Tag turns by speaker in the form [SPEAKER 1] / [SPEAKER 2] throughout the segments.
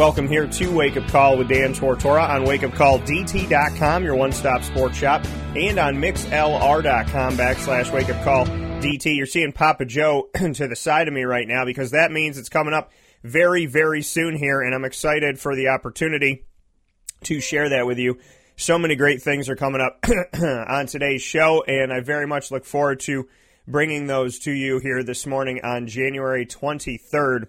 [SPEAKER 1] Welcome here to Wake Up Call with Dan Tortora on wakeupcalldt.com, your one stop sports shop, and on mixlr.com backslash wake up call DT. You're seeing Papa Joe to the side of me right now because that means it's coming up very, very soon here, and I'm excited for the opportunity to share that with you. So many great things are coming up on today's show, and I very much look forward to bringing those to you here this morning on January 23rd,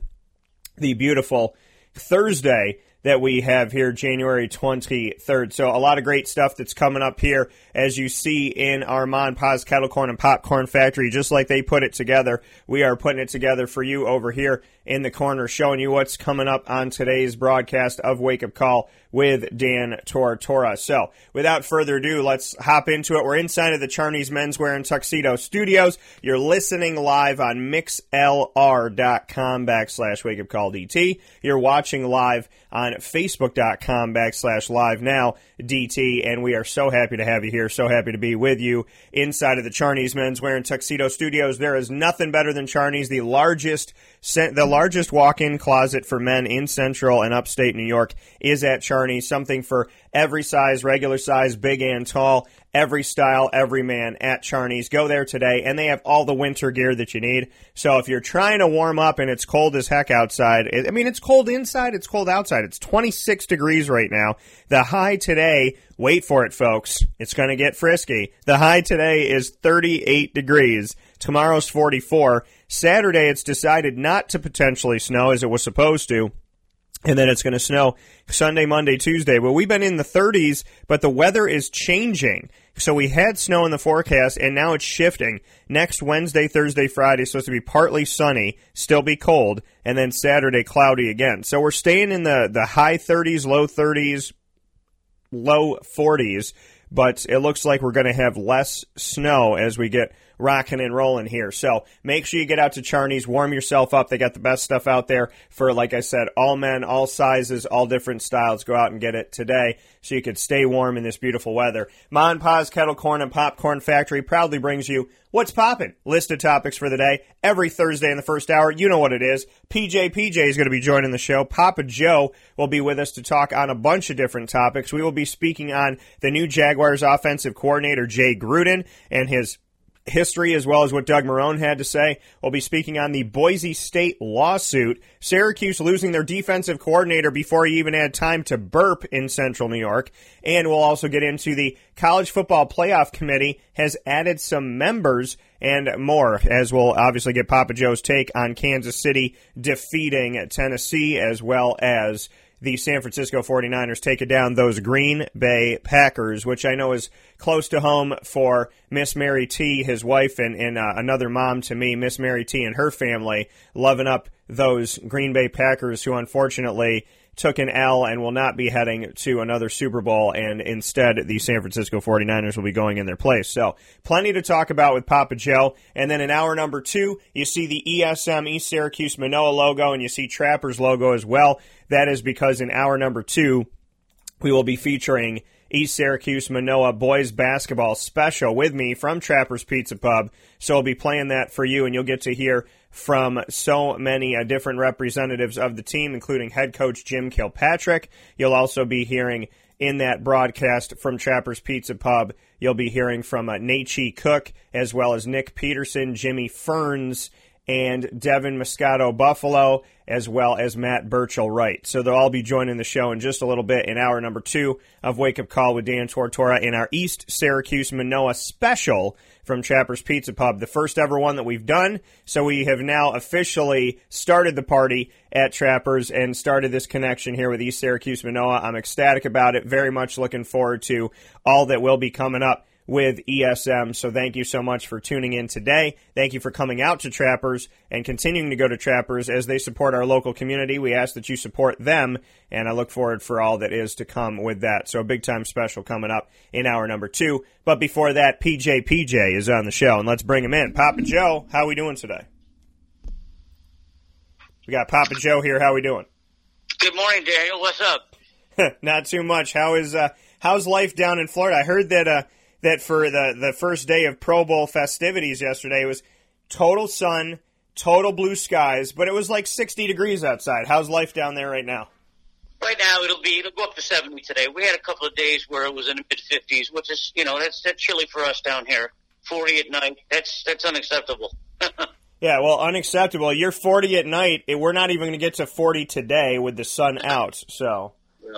[SPEAKER 1] the beautiful Thursday that we have here, January 23rd. So a lot of great stuff that's coming up here, as you see in our Mon Paz Kettle Corn and Popcorn Factory. Just like they put it together, we are putting it together for you over here in the corner, showing you what's coming up on today's broadcast of Wake Up Call with Dan Tortora. So, without further ado, let's hop into it. We're inside of the Charney's Menswear and Tuxedo Studios. You're listening live on mixlr.com backslash Wake Up Call DT. You're watching live on facebook.com backslash live now DT, and we are so happy to have you here. So happy to be with you inside of the Charney's Menswear and Tuxedo Studios. There is nothing better than Charney's, the largest the largest walk-in closet for men in central and upstate New York is at Charney. Something for every size, regular size, big and tall, every style, every man at Charney's. Go there today, and they have all the winter gear that you need. So if you're trying to warm up and it's cold as heck outside, I mean, it's cold inside, it's cold outside. It's 26 degrees right now. The high today, wait for it, folks. It's going to get frisky. The high today is 38 degrees. Tomorrow's 44. Saturday, it's decided not to potentially snow as it was supposed to. And then it's going to snow Sunday, Monday, Tuesday. Well, we've been in the 30s, but the weather is changing. So we had snow in the forecast, and now it's shifting. Next Wednesday, Thursday, Friday is supposed to be partly sunny, still be cold, and then Saturday cloudy again. So we're staying in the, the high 30s, low 30s, low 40s, but it looks like we're going to have less snow as we get rocking and rolling here. So make sure you get out to Charney's, warm yourself up. They got the best stuff out there for, like I said, all men, all sizes, all different styles. Go out and get it today so you can stay warm in this beautiful weather. Mon Paz Kettle Corn and Popcorn Factory proudly brings you What's Poppin'? List of topics for the day. Every Thursday in the first hour, you know what it is. PJ PJ is going to be joining the show. Papa Joe will be with us to talk on a bunch of different topics. We will be speaking on the new Jaguars offensive coordinator, Jay Gruden, and his history as well as what Doug Marrone had to say. We'll be speaking on the Boise State lawsuit. Syracuse losing their defensive coordinator before he even had time to burp in central New York. And we'll also get into the College Football Playoff Committee has added some members and more, as we'll obviously get Papa Joe's take on Kansas City defeating Tennessee as well as the San Francisco 49ers taking down those Green Bay Packers, which I know is close to home for Miss Mary T, his wife, and, and uh, another mom to me, Miss Mary T and her family, loving up those Green Bay Packers who unfortunately took an L and will not be heading to another Super Bowl, and instead the San Francisco 49ers will be going in their place. So, plenty to talk about with Papa Joe. And then in hour number two, you see the ESM, East Syracuse Minoa logo, and you see Trapper's logo as well. That is because in hour number two, we will be featuring East Syracuse Minoa boys basketball special with me from Trapper's Pizza Pub. So I'll be playing that for you, and you'll get to hear from so many uh, different representatives of the team, including head coach Jim Kilpatrick. You'll also be hearing in that broadcast from Trapper's Pizza Pub. You'll be hearing from uh, Nachi Cook as well as Nick Peterson, Jimmy Ferns, and Devin Moscato Buffalo, as well as Matt Burchell Wright. So they'll all be joining the show in just a little bit in hour number two of Wake Up Call with Dan Tortora in our East Syracuse Minoa special from Trapper's Pizza Pub, the first ever one that we've done. So we have now officially started the party at Trappers and started this connection here with East Syracuse Minoa. I'm ecstatic about it. Very much looking forward to all that will be coming up with ESM. So thank you so much for tuning in today. Thank you for coming out to Trappers and continuing to go to Trappers as they support our local community. We ask that you support them, and I look forward for all that is to come with that. So a big time special coming up in hour number two. But before that, PJ PJ is on the show, and let's bring him in. Papa Joe, how we doing today? We got Papa Joe here. How we doing?
[SPEAKER 2] Good morning, Daniel. What's up?
[SPEAKER 1] Not too much. How is uh, how's life down in Florida? I heard that uh, that for the the first day of Pro Bowl festivities yesterday was total sun, total blue skies, but it was like 60 degrees outside. How's life down there right now?
[SPEAKER 2] Right now, it'll be it'll go up to 70 today. We had a couple of days where it was in the mid 50s, which is you know that's that's chilly for us down here. 40 at night. That's that's unacceptable.
[SPEAKER 1] Yeah, well, unacceptable. You're 40 at night. We're not even going to get to 40 today with the sun out. So
[SPEAKER 2] Yeah.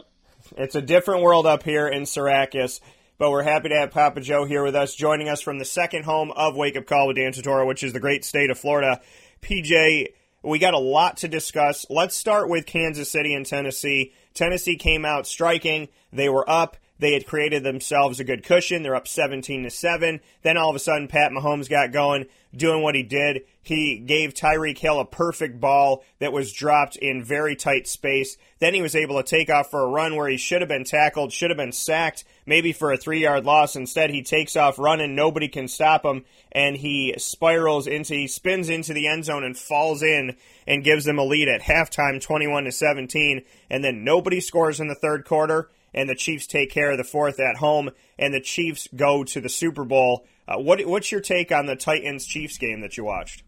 [SPEAKER 1] it's a different world up here in Syracuse. But we're happy to have Papa Joe here with us, joining us from the second home of Wake Up Call with Dan Tortora, which is the great state of Florida. PJ, we got a lot to discuss. Let's start with Kansas City and Tennessee. Tennessee came out striking. They were up. They had created themselves a good cushion. They're up 17 to 7. Then all of a sudden, Pat Mahomes got going, doing what he did. He gave Tyreek Hill a perfect ball that was dropped in very tight space. Then he was able to take off for a run where he should have been tackled, should have been sacked, maybe for a three yard loss. Instead, he takes off running. Nobody can stop him. And he spirals into, he spins into the end zone and falls in and gives them a lead at halftime, 21 to 17. And then nobody scores in the third quarter and the Chiefs take care of the fourth at home, and the Chiefs go to the Super Bowl. Uh, what, what's your take on the Titans Chiefs game that you watched?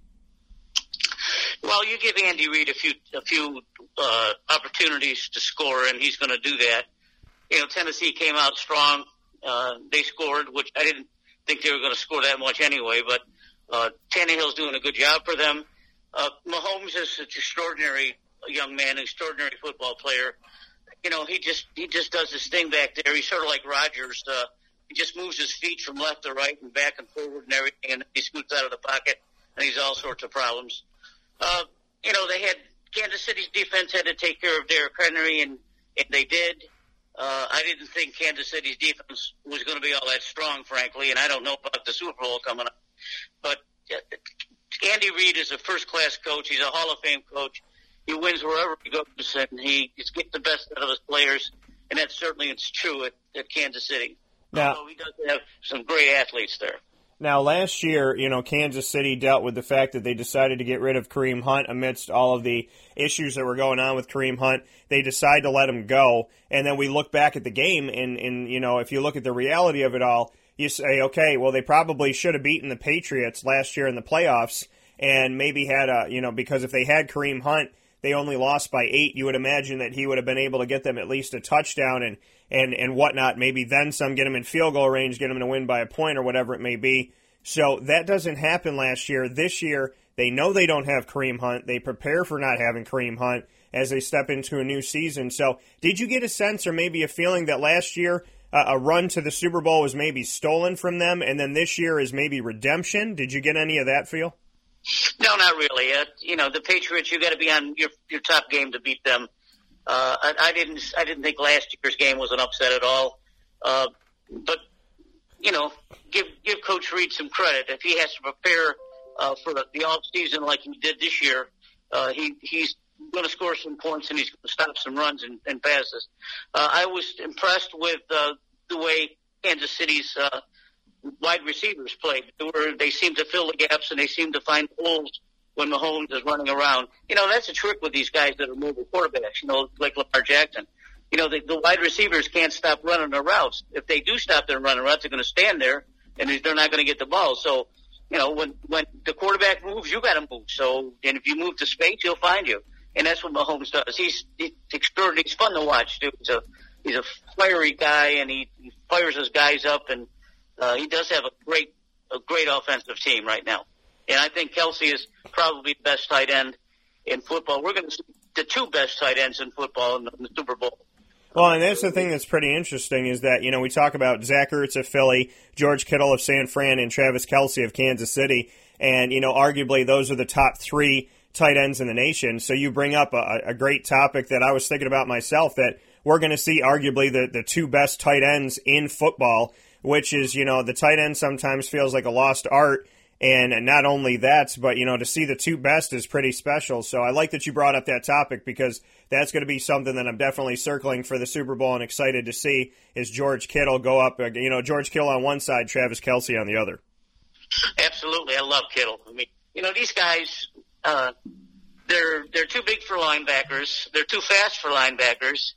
[SPEAKER 2] Well, you give Andy Reid a few a few uh, opportunities to score, and he's going to do that. You know, Tennessee came out strong. Uh, they scored, which I didn't think they were going to score that much anyway. But uh, Tannehill's doing a good job for them. Uh, Mahomes is such an extraordinary young man, an extraordinary football player. You know, he just he just does his thing back there. He's sort of like Rodgers. Uh, he just moves his feet from left to right and back and forward and everything, and he scoots out of the pocket, and he's all sorts of problems. Uh, you know, they had Kansas City's defense had to take care of Derrick Henry, and, and they did. Uh, I didn't think Kansas City's defense was going to be all that strong, frankly, and I don't know about the Super Bowl coming up. But uh, Andy Reid is a first-class coach. He's a Hall of Fame coach. He wins wherever he goes, and he gets the best out of his players, and that certainly is true at, at Kansas City.
[SPEAKER 1] Now-
[SPEAKER 2] Although he does have some great athletes there.
[SPEAKER 1] Now, last year, you know, Kansas City dealt with the fact that they decided to get rid of Kareem Hunt amidst all of the issues that were going on with Kareem Hunt. They decided to let him go. And then we look back at the game, and, and you know, if you look at the reality of it all, you say, okay, well, they probably should have beaten the Patriots last year in the playoffs and maybe had a, you know, because if they had Kareem Hunt, they only lost by eight. You would imagine that he would have been able to get them at least a touchdown and, and, and whatnot. Maybe then some, get them in field goal range, get them to win by a point or whatever it may be. So that doesn't happen last year. This year, they know they don't have Kareem Hunt. They prepare for not having Kareem Hunt as they step into a new season. So, did you get a sense or maybe a feeling that last year uh, a run to the Super Bowl was maybe stolen from them, and then this year is maybe redemption? Did you get any of that feel?
[SPEAKER 2] No, not really. Uh, you know, the Patriots, you got to be on your your top game to beat them. Uh, I, I didn't I didn't think last year's game was an upset at all. Uh, but you know, give give Coach Reid some credit if he has to prepare uh, for the, the off season like he did this year. Uh, he he's going to score some points and he's going to stop some runs and, and passes. Uh, I was impressed with uh, the way Kansas City's uh, wide receivers played. They, were, they seemed to fill the gaps and they seemed to find holes when Mahomes is running around. You know, that's a trick with these guys that are mobile quarterbacks, you know, like Lamar Jackson. You know, the, the wide receivers can't stop running their routes. If they do stop their running routes, they're going to stand there and they're not going to get the ball. So, you know, when, when the quarterback moves, you got to move. So, and if you move to space, he'll find you. And that's what Mahomes does. He's, he's extraordinary. He's fun to watch, too. He's a, he's a fiery guy and he, he fires his guys up and, uh, he does have a great, a great offensive team right now. And I think Kelce is probably the best tight end in football. We're going to see the two best tight ends in football in the, in the Super Bowl.
[SPEAKER 1] Well, and that's the thing that's pretty interesting is that, you know, we talk about Zach Ertz of Philly, George Kittle of San Fran, and Travis Kelce of Kansas City. And, you know, arguably those are the top three tight ends in the nation. So you bring up a, a great topic that I was thinking about myself that we're going to see arguably the, the two best tight ends in football, which is, you know, the tight end sometimes feels like a lost art. And not only that, but, you know, to see the two best is pretty special. So I like that you brought up that topic because that's going to be something that I'm definitely circling for the Super Bowl and excited to see is George Kittle go up, you know, George Kittle on one side, Travis Kelce on the other.
[SPEAKER 2] Absolutely. I love Kittle. I mean, you know, these guys, uh, they're, they're too big for linebackers. They're too fast for linebackers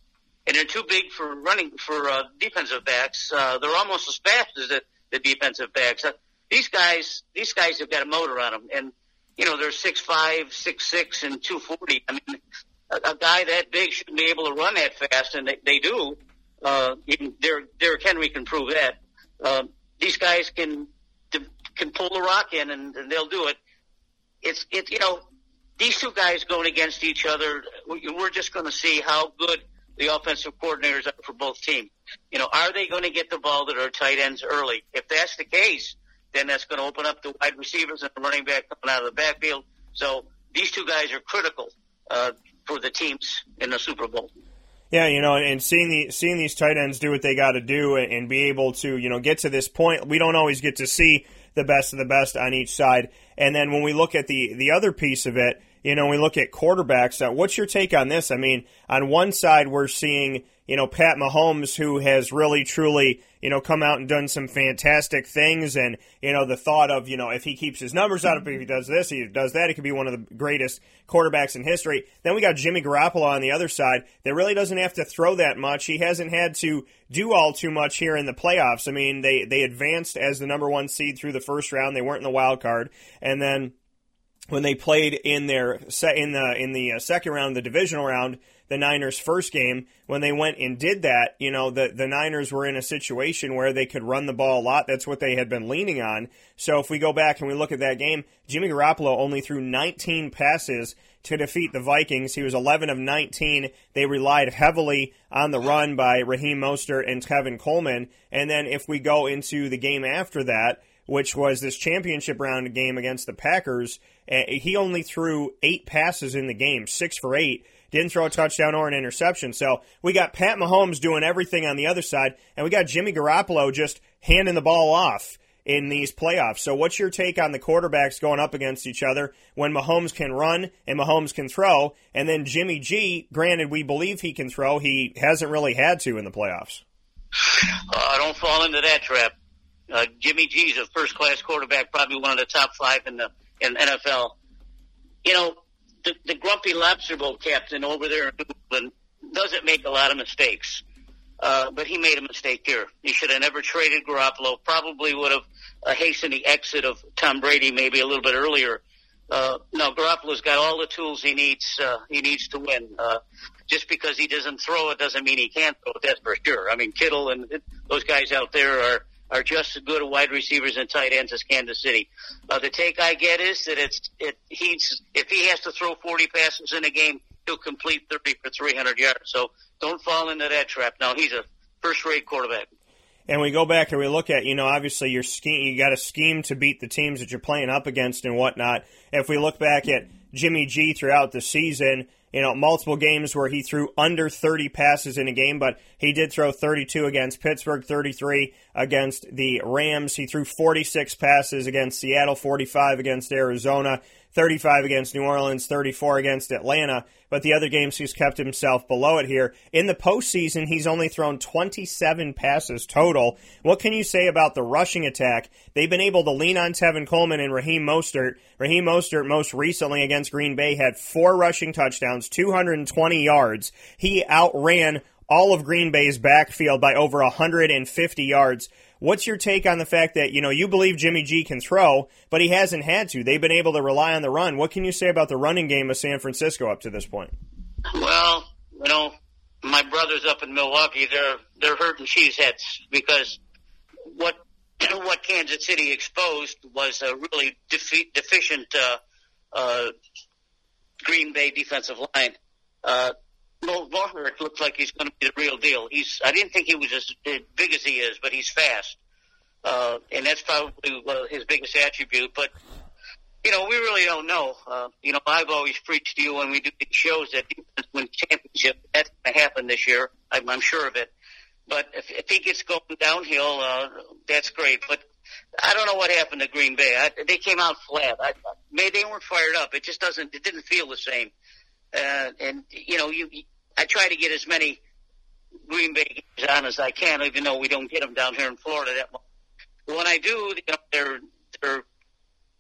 [SPEAKER 2] and they're too big for running for uh, defensive backs. Uh, they're almost as fast as the, the defensive backs. Uh, these guys, these guys have got a motor on them, and you know they're six five, six six, and two forty. I mean, a, a guy that big should be able to run that fast, and they, they do. Uh, Derrick, Derrick Henry can prove that. Uh, these guys can can pull the rock in, and, and they'll do it. It's it you know these two guys going against each other. We're just going to see how good the offensive coordinators are for both teams. You know, are they going to get the ball to their tight ends early? If that's the case, then that's going to open up the wide receivers and the running back coming out of the backfield. So these two guys are critical uh, for the teams in the Super Bowl.
[SPEAKER 1] Yeah, you know, and seeing the seeing these tight ends do what they got to do and be able to, you know, get to this point, we don't always get to see the best of the best on each side. And then when we look at the the other piece of it, you know, we look at quarterbacks. Uh, what's your take on this? I mean, on one side, we're seeing, you know, Pat Mahomes, who has really, truly, you know, come out and done some fantastic things. And, you know, the thought of, you know, if he keeps his numbers up, if he does this, he does that, he could be one of the greatest quarterbacks in history. Then we got Jimmy Garoppolo on the other side that really doesn't have to throw that much. He hasn't had to do all too much here in the playoffs. I mean, they, they advanced as the number one seed through the first round. They weren't in the wild card. And then, when they played in their in the in the uh, second round, the divisional round, the Niners' first game, when they went and did that, you know, the the Niners were in a situation where they could run the ball a lot. That's what they had been leaning on. So if we go back and we look at that game, Jimmy Garoppolo only threw 19 passes to defeat the Vikings. He was 11 of 19. They relied heavily on the run by Raheem Mostert and Tevin Coleman. And then if we go into the game after that, which was this championship round game against the Packers. He only threw eight passes in the game, six for eight. Didn't throw a touchdown or an interception. So we got Pat Mahomes doing everything on the other side, and we got Jimmy Garoppolo just handing the ball off in these playoffs. So what's your take on the quarterbacks going up against each other when Mahomes can run and Mahomes can throw, and then Jimmy G, granted we believe he can throw, he hasn't really had to in the playoffs.
[SPEAKER 2] Uh, don't fall into that trap. Uh, Jimmy G's a first class quarterback, probably one of the top five in the in NFL. You know, the, the grumpy lobster bowl captain over there in England doesn't make a lot of mistakes. Uh, but he made a mistake here. He should have never traded Garoppolo. Probably would have uh, hastened the exit of Tom Brady maybe a little bit earlier. Uh, no, Garoppolo's got all the tools he needs. Uh, he needs to win. Uh, just because he doesn't throw it doesn't mean he can't throw it. That's for sure. I mean, Kittle and those guys out there are are just as good wide receivers and tight ends as Kansas City. Uh, the take I get is that it's it he's if he has to throw 40 passes in a game, he'll complete 30 for 300 yards. So don't fall into that trap. Now he's a first-rate quarterback.
[SPEAKER 1] And we go back and we look at, you know, obviously your scheme, you got a scheme to beat the teams that you're playing up against and whatnot. If we look back at Jimmy G throughout the season, you know, multiple games where he threw under 30 passes in a game, but he did throw 32 against Pittsburgh, 33 against the Rams. He threw 46 passes against Seattle, 45 against Arizona. 35 against New Orleans, 34 against Atlanta, but the other games he's kept himself below it here. In the postseason, he's only thrown 27 passes total. What can you say about the rushing attack? They've been able to lean on Tevin Coleman and Raheem Mostert. Raheem Mostert, most recently against Green Bay, had four rushing touchdowns, 220 yards. He outran all of Green Bay's backfield by over 150 yards. What's your take on the fact that, you know, you believe Jimmy G can throw, but he hasn't had to? They've been able to rely on the run. What can you say about the running game of San Francisco up to this point?
[SPEAKER 2] Well, you know, my brothers up in Milwaukee, they're they're hurting cheeseheads because what what Kansas City exposed was a really defi- deficient uh, uh, Green Bay defensive line. Uh, Mo Mohoric looks like he's going to be the real deal. He's I didn't think he was as big as he is, but he's fast, uh, and that's probably well, his biggest attribute. But you know, we really don't know. Uh, you know, I've always preached to you when we do these shows that defense wins championship. That's going to happen this year. I'm, I'm sure of it. But if, if he gets going downhill, uh, that's great. But I don't know what happened to Green Bay. I, they came out flat. I, maybe they weren't fired up. It just doesn't. It didn't feel the same. Uh, and you know, you, I try to get as many Green Bay games on as I can, even though we don't get them down here in Florida that much. When I do, you know, they're they're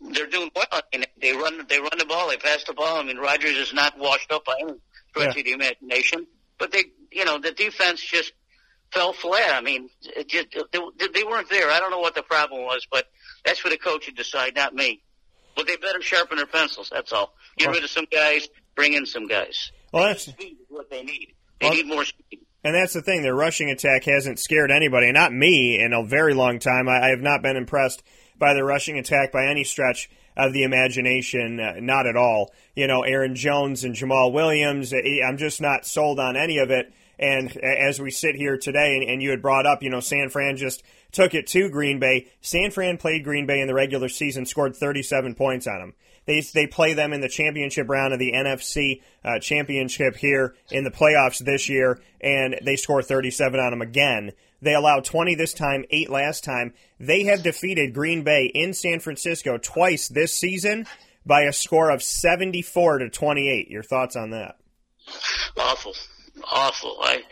[SPEAKER 2] they're doing well. I mean, they run they run the ball, they pass the ball. I mean, Rodgers is not washed up by any stretch yeah. of the imagination, but they, you know, the defense just fell flat. I mean, it just they, they weren't there. I don't know what the problem was, but that's for the coach to decide, not me. But they better sharpen their pencils. That's all. Get rid of some guys, bring in some guys.
[SPEAKER 1] Well, that's
[SPEAKER 2] speed is what they need. They well, need more speed.
[SPEAKER 1] And that's the thing. Their rushing attack hasn't scared anybody, not me, in a very long time. I, I have not been impressed by the rushing attack by any stretch of the imagination. Uh, not at all. You know, Aaron Jones and Jamaal Williams. Eh, I'm just not sold on any of it. And as we sit here today, and, and you had brought up, you know, San Fran just took it to Green Bay. San Fran played Green Bay in the regular season, scored 37 points on them. They, they play them in the championship round of the NFC uh, championship here in the playoffs this year, and they score 37 on them again. They allowed 20 this time, 8 last time. They have defeated Green Bay in San Francisco twice this season by a score of 74 to 28. Your thoughts on that?
[SPEAKER 2] Awful. Awful. I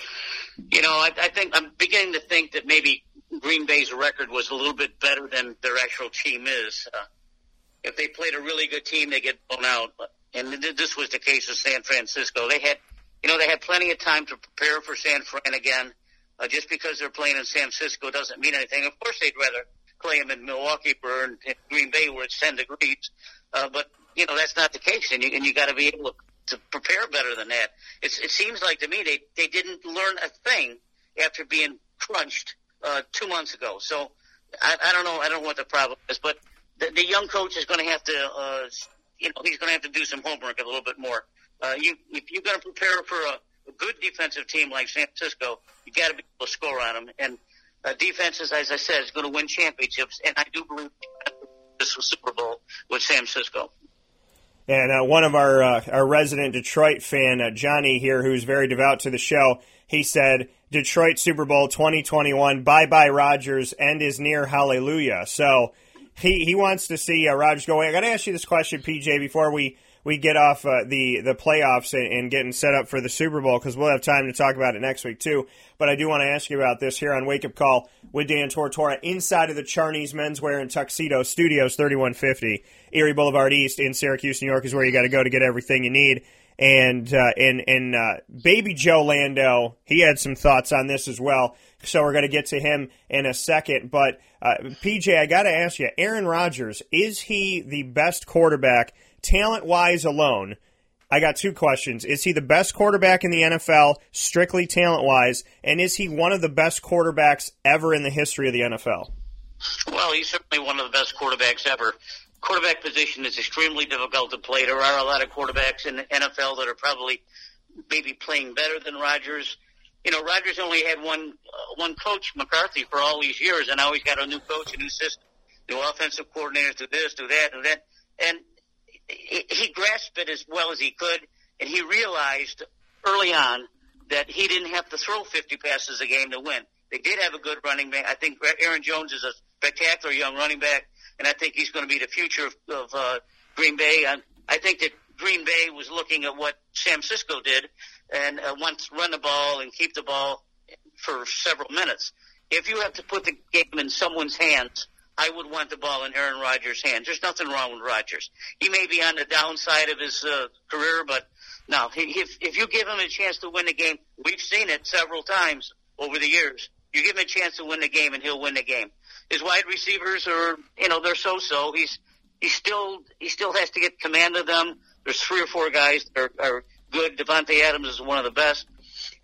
[SPEAKER 2] you know, I, I think I'm beginning to think that maybe Green Bay's record was a little bit better than their actual team is. Uh, if they played a really good team, they get blown out. And this was the case with San Francisco. They had, you know, they had plenty of time to prepare for San Fran again. Uh, just because they're playing in San Francisco doesn't mean anything. Of course, they'd rather play them in Milwaukee or in, Green Bay where it's 10 degrees. Uh, but, you know, that's not the case. And you, and you got to be able to, to prepare better than that. It's, it seems like to me they, they didn't learn a thing after being crunched, uh, two months ago. So I, I don't know. I don't know what the problem is, but the, the young coach is going to have to, uh, you know, he's going to have to do some homework a little bit more. Uh, you, if you're going to prepare for a, a good defensive team like San Francisco, you got to be able to score on them. And uh, defenses, as I said, is going to win championships. And I do believe this was Super Bowl with San Francisco.
[SPEAKER 1] And uh, one of our uh, our resident Detroit fan, uh, Johnny here, who's very devout to the show, he said, "Detroit Super Bowl 2021, bye bye Rodgers, end is near, hallelujah." So he he wants to see uh, Rodgers go away. I got to ask you this question, PJ, before we we get off uh, the the playoffs and, and, getting set up for the Super Bowl because we'll have time to talk about it next week too. But I do want to ask you about this here on Wake Up Call with Dan Tortora inside of the Charney's Menswear and Tuxedo Studios, thirty one fifty Erie Boulevard East in Syracuse, New York, is where you got to go to get everything you need. And uh, and and uh, Baby Joe Lando, he had some thoughts on this as well. So we're going to get to him in a second. But uh, PJ, I got to ask you, Aaron Rodgers, is he the best quarterback, talent wise alone? I got two questions. Is he the best quarterback in the NFL, strictly talent wise? And is he one of the best quarterbacks ever in the history of the NFL?
[SPEAKER 2] Well, he's certainly one of the best quarterbacks ever. Quarterback position is extremely difficult to play. There are a lot of quarterbacks in the NFL that are probably maybe playing better than Rodgers you know, Rodgers only had one uh, one coach, McCarthy, for all these years, and now he's got a new coach, a new system, new offensive coordinators, do this, do that, do that, and he grasped it as well as he could, and he realized early on that he didn't have to throw 50 passes a game to win. They did have a good running back. I think Aaron Jones is a spectacular young running back, and I think he's going to be the future of, of uh, Green Bay. I, I think that Green Bay was looking at what San Francisco did and uh, wants run the ball and keep the ball for several minutes. If you have to put the game in someone's hands, I would want the ball in Aaron Rodgers' hands. There's nothing wrong with Rodgers. He may be on the downside of his uh, career, but no, if if you give him a chance to win the game, we've seen it several times over the years. You give him a chance to win the game, and he'll win the game. His wide receivers are, you know, they're so-so. He's he still he still has to get command of them. There's three or four guys that are, are good. Davante Adams is one of the best,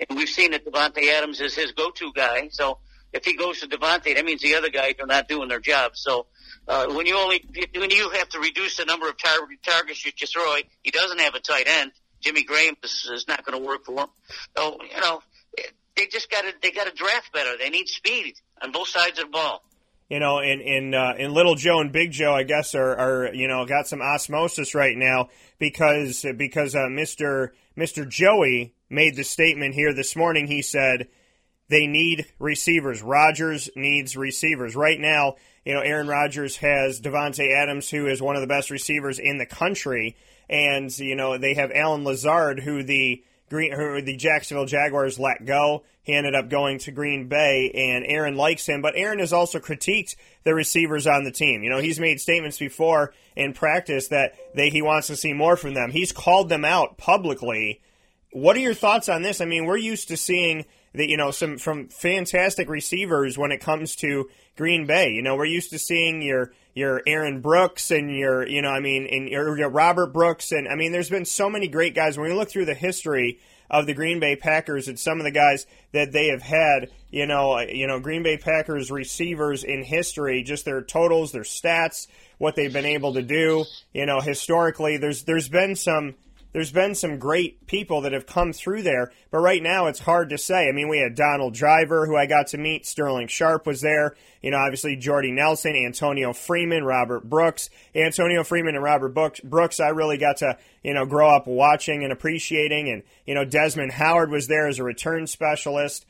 [SPEAKER 2] and we've seen that Davante Adams is his go-to guy. So if he goes to Davante, that means the other guys are not doing their job. So uh, when you only when you have to reduce the number of tar- targets you throw, he doesn't have a tight end. Jimmy Graham is, is not going to work for him. So you know they just got to they got to draft better. They need speed on both sides of the ball.
[SPEAKER 1] You know, and and uh, and Little Joe and Big Joe, I guess, are, are you know got some osmosis right now because because uh, Mister Mister Joey made the statement here this morning. He said they need receivers. Rodgers needs receivers right now. You know, Aaron Rodgers has Davante Adams, who is one of the best receivers in the country, and you know they have Allen Lazard, who the Green, who the Jacksonville Jaguars let go. He ended up going to Green Bay, and Aaron likes him. But Aaron has also critiqued the receivers on the team. You know, he's made statements before in practice that they, he wants to see more from them. He's called them out publicly. What are your thoughts on this? I mean, we're used to seeing that you know some from fantastic receivers when it comes to Green Bay. You know, we're used to seeing your your Aaron Brooks and your you know I mean and your, your Robert Brooks. And I mean there's been so many great guys. When you look through the history of the Green Bay Packers and some of the guys that they have had you know you know Green Bay Packers receivers in history just their totals their stats what they've been able to do. You know historically there's there's been some there's been some great people that have come through there, but right now it's hard to say. I mean, we had Donald Driver, who I got to meet. Sterling Sharpe was there. You know, obviously Jordy Nelson, Antonio Freeman, Robert Brooks. Antonio Freeman and Robert Brooks, I really got to, you know, grow up watching and appreciating. And, you know, Desmond Howard was there as a return specialist.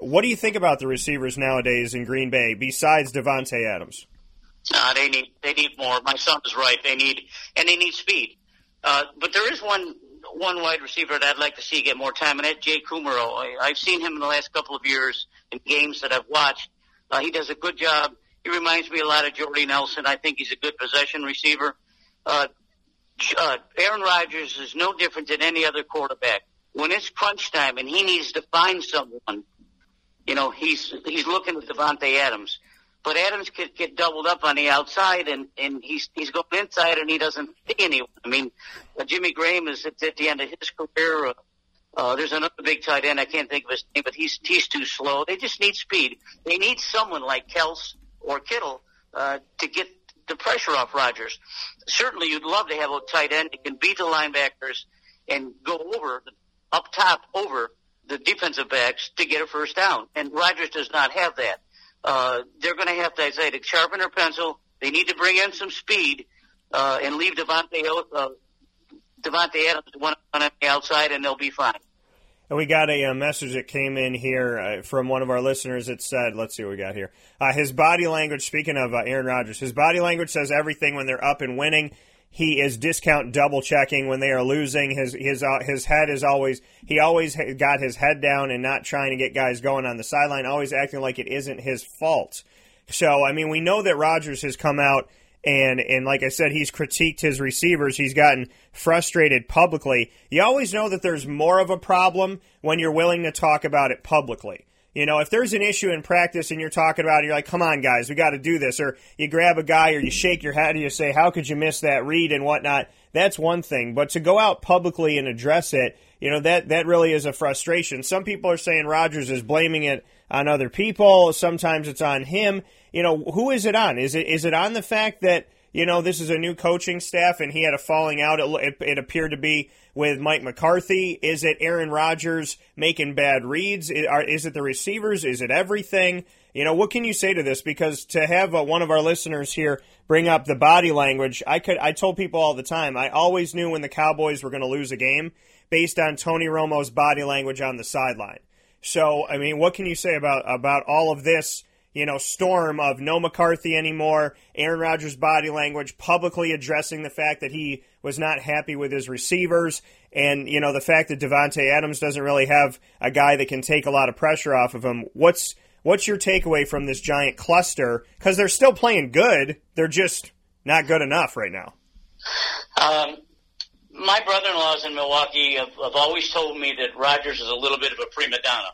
[SPEAKER 1] What do you think about the receivers nowadays in Green Bay besides Davante Adams?
[SPEAKER 2] Uh, they need they need more. My son is right. They need and they need speed. Uh, but there is one one wide receiver that I'd like to see get more time, and that's Jake Kumerow. I, I've seen him in the last couple of years in games that I've watched. Uh, he does a good job. He reminds me a lot of Jordy Nelson. I think he's a good possession receiver. Uh, uh, Aaron Rodgers is no different than any other quarterback. When it's crunch time and he needs to find someone, you know, he's he's looking at Davante Adams. But Adams could get doubled up on the outside, and and he's he's going inside, and he doesn't see anyone. I mean, uh, Jimmy Graham is at, at the end of his career. Uh, uh, there's another big tight end. I can't think of his name, but he's he's too slow. They just need speed. They need someone like Kels or Kittle uh, to get the pressure off Rodgers. Certainly, you'd love to have a tight end that can beat the linebackers and go over up top over the defensive backs to get a first down. And Rodgers does not have that uh, they're going to have to, I say, to sharpen their pencil. They need to bring in some speed uh, and leave Davante uh, Davante Adams one on the outside, and they'll be fine.
[SPEAKER 1] And we got a, a, message that came in here uh, from one of our listeners that said, let's see what we got here. Uh, his body language, speaking of uh, Aaron Rodgers, his body language says everything when they're up and winning he is discount double checking when they are losing. His his uh, his head is always he always got his head down and not trying to get guys going on the sideline, always acting like it isn't his fault. So I mean, we know that Rodgers has come out and and like I said, he's critiqued his receivers. He's gotten frustrated publicly. You always know that there's more of a problem when you're willing to talk about it publicly. You know, if there's an issue in practice and you're talking about it, you're like, come on, guys, we got to do this. Or you grab a guy or you shake your head and you say, how could you miss that read and whatnot? That's one thing. But to go out publicly and address it, you know, that, that really is a frustration. Some people are saying Rodgers is blaming it on other people. Sometimes it's on him. You know, who is it on? Is it, is it on the fact that, you know, this is a new coaching staff and he had a falling out. It, it, appeared to be with Mike McCarthy. Is it Aaron Rodgers making bad reads? Is it the receivers? Is it everything? You know, what can you say to this? Because to have uh, one of our listeners here bring up the body language, I could, I told people all the time, I always knew when the Cowboys were going to lose a game based on Tony Romo's body language on the sideline. So, I mean, what can you say about, about all of this? You know, storm of no McCarthy anymore, Aaron Rodgers' body language, publicly addressing the fact that he was not happy with his receivers, and, you know, the fact that Davante Adams doesn't really have a guy that can take a lot of pressure off of him. What's what's your takeaway from this giant cluster? Because they're still playing good, they're just not good enough right now.
[SPEAKER 2] Um, my brother-in-laws in Milwaukee have, have always told me that Rodgers is a little bit of a prima donna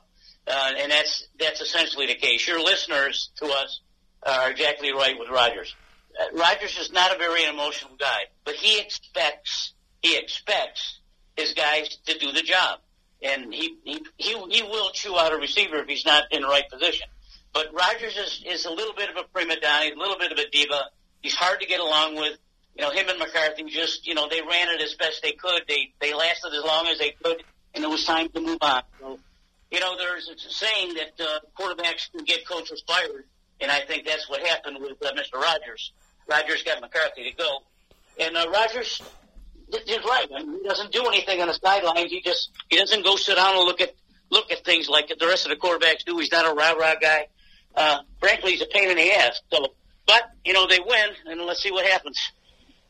[SPEAKER 2] uh, and that's that's essentially the case. Your listeners to us are exactly right with Rodgers. Uh, Rodgers is not a very emotional guy, but he expects he expects his guys to do the job, and he he he, he will chew out a receiver if he's not in the right position. But Rodgers is is a little bit of a prima donna, a little bit of a diva. He's hard to get along with. You know, him and McCarthy just you know they ran it as best they could. They they lasted as long as they could, and it was time to move on. So you know, there's a saying that uh, quarterbacks can get coaches fired. and I think that's what happened with uh, Mr. Rogers. Rodgers got McCarthy to go, and uh, Rodgers is right. I mean, he doesn't do anything on the sidelines. He just he doesn't go sit down and look at look at things like the rest of the quarterbacks do. He's not a rah rah guy. Uh, frankly, he's a pain in the ass. So, but you know they win, and let's see what happens.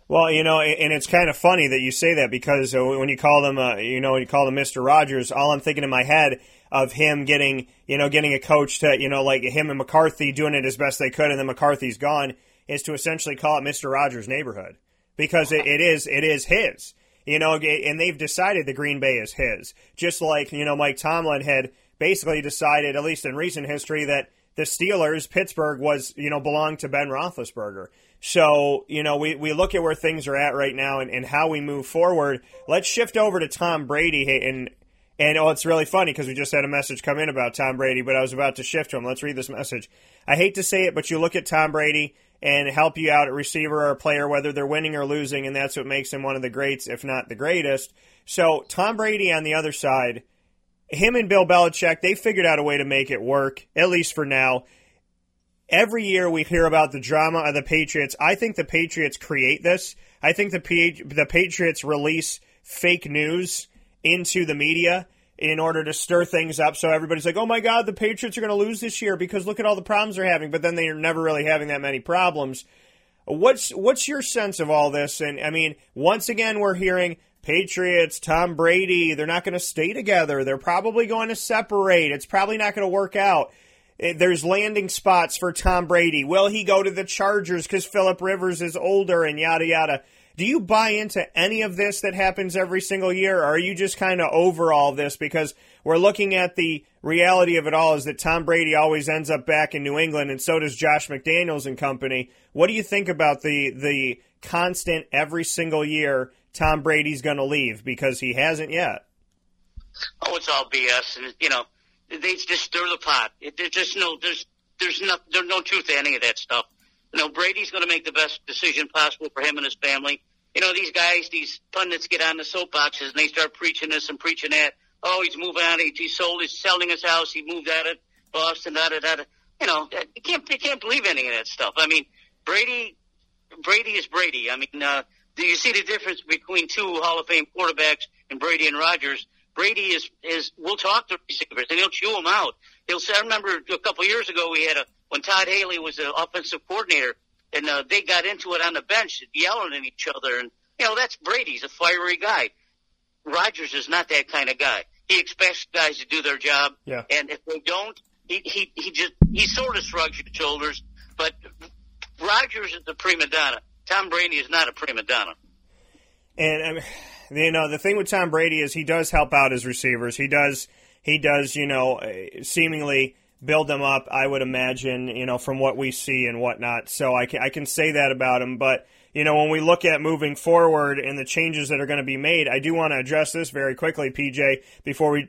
[SPEAKER 1] Well, you know, and it's kind of funny that you say that because uh, when you call them, uh, you know, when you call them Mr. Rogers, all I'm thinking in my head of him getting, you know, getting a coach to, you know, like him and McCarthy doing it as best they could, and then McCarthy's gone, is to essentially call it Mr. Rogers' neighborhood because it, it is, it is his, you know, and they've decided the Green Bay is his, just like you know Mike Tomlin had basically decided, at least in recent history, that the Steelers, Pittsburgh was, you know, belonged to Ben Roethlisberger. So, you know, we, we look at where things are at right now and, and how we move forward. Let's shift over to Tom Brady. And, and oh, it's really funny because we just had a message come in about Tom Brady, but I was about to shift to him. Let's read this message. I hate to say it, but you look at Tom Brady and help you out at receiver or player, whether they're winning or losing, and that's what makes him one of the greats, if not the greatest. So, Tom Brady on the other side, him and Bill Belichick, they figured out a way to make it work, at least for now every year we hear about the drama of the Patriots. I think the Patriots create this. I think the the Patriots release fake news into the media in order to stir things up. So everybody's like, "Oh my God, the Patriots are going to lose this year because look at all the problems they're having." But then they are never really having that many problems. What's what's your sense of all this? And I mean, once again, we're hearing Patriots, Tom Brady, they're not going to stay together. They're probably going to separate. It's probably not going to work out. Eh, there's landing spots for Tom Brady. Will he go to the Chargers because Philip Rivers is older and yada yada? Do you buy into any of this that happens every single year, or are you just kind of over all this because we're looking at the reality of it all is that Tom Brady always ends up back in New England, and so does Josh McDaniels and company. What do you think about the the constant every single year Tom Brady's going to leave because he hasn't yet?
[SPEAKER 2] Oh, it's all BS, and you know they just stir the pot. There's just no there's there's no there's no truth to any of that stuff. You know, Brady's going to make the best decision possible for him and his family. You know, these guys, these pundits get on the soapboxes and they start preaching this and preaching that. Oh, he's moving out. He, he sold. He's selling his house. He moved out of Boston. Da da da. da. You know, you can't you can't believe any of that stuff. I mean, Brady, Brady is Brady. I mean, uh, do you see the difference between two Hall of Fame quarterbacks and Brady and Rodgers? Brady is is will talk to receivers and he'll chew them out. He'll say, I remember a couple years ago we had a when Todd Haley was the offensive coordinator and uh, they got into it on the bench yelling at each other and you know that's Brady's a fiery guy. Rodgers is not that kind of guy. He expects guys to do their job,
[SPEAKER 1] yeah.
[SPEAKER 2] and if they don't, he he he just he sort of shrugs your shoulders. But Rodgers is the prima donna. Tom Brady is not a prima donna.
[SPEAKER 1] And. Um, you know, the thing with Tom Brady is he does help out his receivers. He does, he does, you know, seemingly build them up. I would imagine, you know, from what we see and whatnot. So I can I can say that about him. But you know, when we look at moving forward and the changes that are going to be made, I do want to address this very quickly, PJ, before we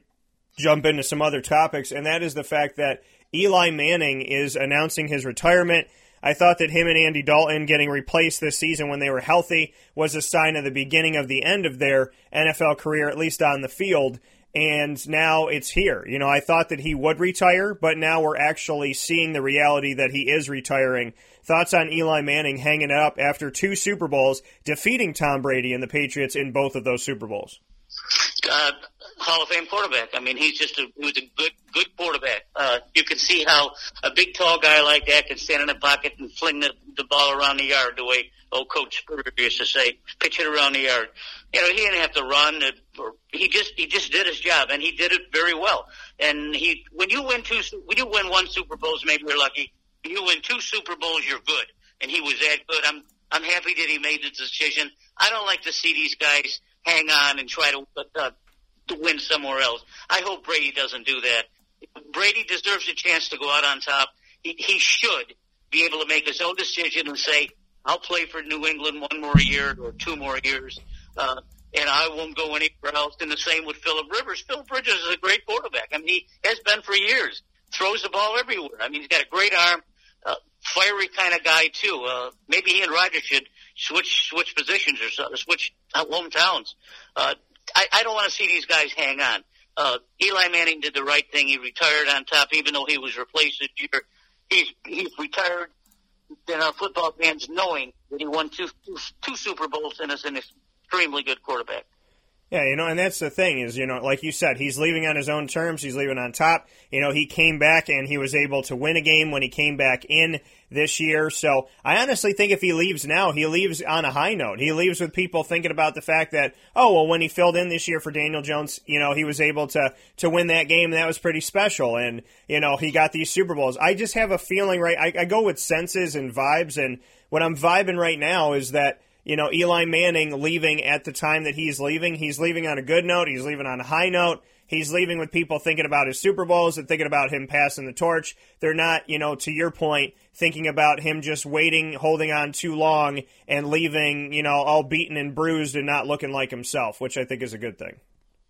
[SPEAKER 1] jump into some other topics, and that is the fact that Eli Manning is announcing his retirement. I thought that him and Andy Dalton getting replaced this season when they were healthy was a sign of the beginning of the end of their NFL career, at least on the field. And now it's here. You know, I thought that he would retire, but now we're actually seeing the reality that he is retiring. Thoughts on Eli Manning hanging up after two Super Bowls, defeating Tom Brady and the Patriots in both of those Super Bowls?
[SPEAKER 2] uh, Hall of Fame quarterback. I mean, he's just a he was a good good quarterback. Uh, you can see how a big tall guy like that can stand in the pocket and fling the, the ball around the yard the way old Coach Spurrier used to say, pitch it around the yard. You know, he didn't have to run. Or, he just he just did his job, and he did it very well. And he when you win two when you win one Super Bowls, maybe you're lucky. When you win two Super Bowls, you're good. And he was that good. I'm I'm happy that he made the decision. I don't like to see these guys hang on and try to uh, to win somewhere else. I hope Brady doesn't do that. Brady deserves a chance to go out on top. He, he should be able to make his own decision and say, "I'll play for New England one more year or two more years." Uh, and I won't go anywhere else. And the same with Philip Rivers. Philip Rivers is a great quarterback. I mean, he has been for years. Throws the ball everywhere. I mean, he's got a great arm, uh, fiery kind of guy too. Uh, maybe he and Rodgers should switch switch positions or something, switch hometowns. Uh, I, I don't want to see these guys hang on. Uh, Eli Manning did the right thing. He retired on top, even though he was replaced this year. he's he's retired than our football fans knowing that he won two two, two Super Bowls and is an extremely good quarterback.
[SPEAKER 1] Yeah, you know, and that's the thing is, you know, like you said, he's leaving on his own terms. He's leaving on top. You know, he came back and he was able to win a game when he came back in this year. So I honestly think if he leaves now, he leaves on a high note. He leaves with people thinking about the fact that, oh, well, when he filled in this year for Daniel Jones, you know, he was able to, to win that game. That was pretty special. And, you know, he got these Super Bowls. I just have a feeling, right? I, I go with senses and vibes. And what I'm vibing right now is that, you know, Eli Manning leaving at the time that he's leaving. He's leaving on a good note. He's leaving on a high note. He's leaving with people thinking about his Super Bowls and thinking about him passing the torch. They're not, you know, to your point, thinking about him just waiting, holding on too long, and leaving, you know, all beaten and bruised and not looking like himself, which I think is a good thing.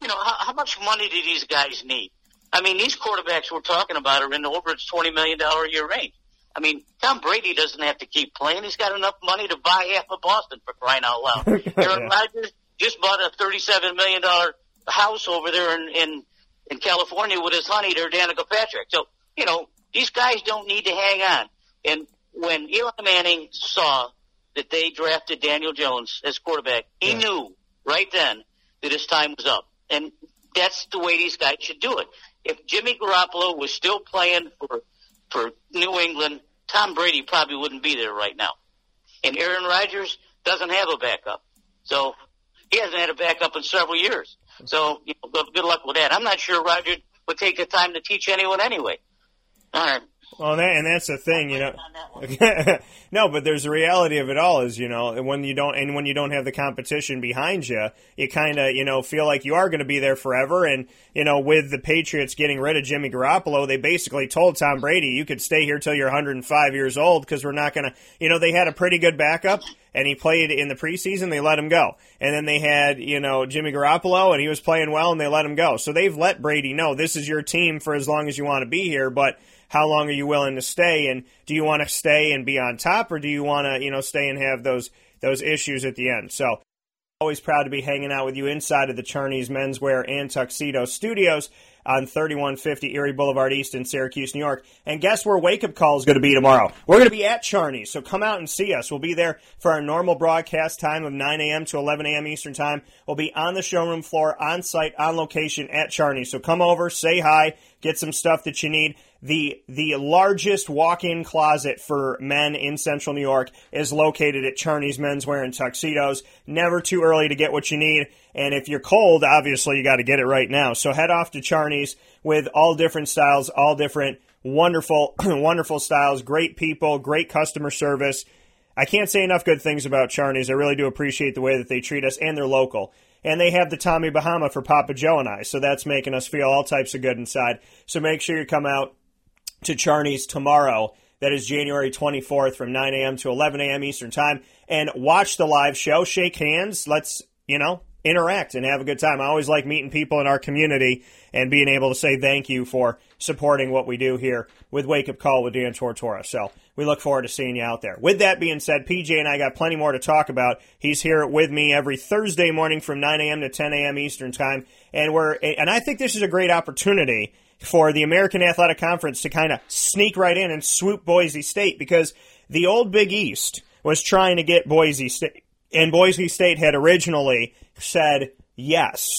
[SPEAKER 2] You know, how, how much money do these guys need? I mean, these quarterbacks we're talking about are in the over $20 million a year range. I mean, Tom Brady doesn't have to keep playing. He's got enough money to buy half of Boston for crying out loud. Aaron Rodgers just bought a thirty-seven million dollar house over there in, in in California with his honey, there, Danica Patrick. So you know, these guys don't need to hang on. And when Eli Manning saw that they drafted Daniel Jones as quarterback, he yeah. knew right then that his time was up. And that's the way these guys should do it. If Jimmy Garoppolo was still playing for for New England, Tom Brady probably wouldn't be there right now. And Aaron Rodgers doesn't have a backup. So he hasn't had a backup in several years. So you know, good luck with that. I'm not sure Rodgers would take the time to teach anyone anyway. All right.
[SPEAKER 1] Well, that, and that's the thing, you know. no, but there's the reality of it all is, you know, when you don't, and when you don't have the competition behind you, you kind of, you know, feel like you are going to be there forever. And, you know, with the Patriots getting rid of Jimmy Garoppolo, they basically told Tom Brady, you could stay here till you're 105 years old because we're not going to, you know, they had a pretty good backup and he played in the preseason, they let him go. And then they had, you know, Jimmy Garoppolo and he was playing well and they let him go. So they've let Brady know this is your team for as long as you want to be here, but how long are you willing to stay and do you want to stay and be on top or do you want to you know stay and have those those issues at the end so always proud to be hanging out with you inside of the Charney's Menswear and Tuxedo Studios on 3150 Erie Boulevard East in Syracuse, New York. And guess where Wake Up Call is going to be tomorrow? We're going to be at Charney's, so come out and see us. We'll be there for our normal broadcast time of 9 a.m. to 11 a.m. Eastern Time. We'll be on the showroom floor, on site, on location at Charney's. So come over, say hi, get some stuff that you need the the largest walk-in closet for men in Central New York is located at Charney's Menswear and Tuxedos. Never too early to get what you need, and if you're cold, obviously you got to get it right now. So head off to Charney's with all different styles, all different wonderful wonderful styles, great people, great customer service. I can't say enough good things about Charney's. I really do appreciate the way that they treat us, and they're local and they have the Tommy Bahama for Papa Joe and I. So that's making us feel all types of good inside. So make sure you come out, to Charney's tomorrow. That is January 24th from 9 a.m. to 11 a.m. Eastern Time. And watch the live show, shake hands. Let's, you know, interact and have a good time. I always like meeting people in our community and being able to say thank you for supporting what we do here with Wake Up Call with Dan Tortora. So we look forward to seeing you out there. With that being said, PJ and I got plenty more to talk about. He's here with me every Thursday morning from 9 a.m. to 10 a.m. Eastern Time. And we're, and I think this is a great opportunity for the American Athletic Conference to kind of sneak right in and swoop Boise State because the old Big East was trying to get Boise State, and Boise State had originally said yes.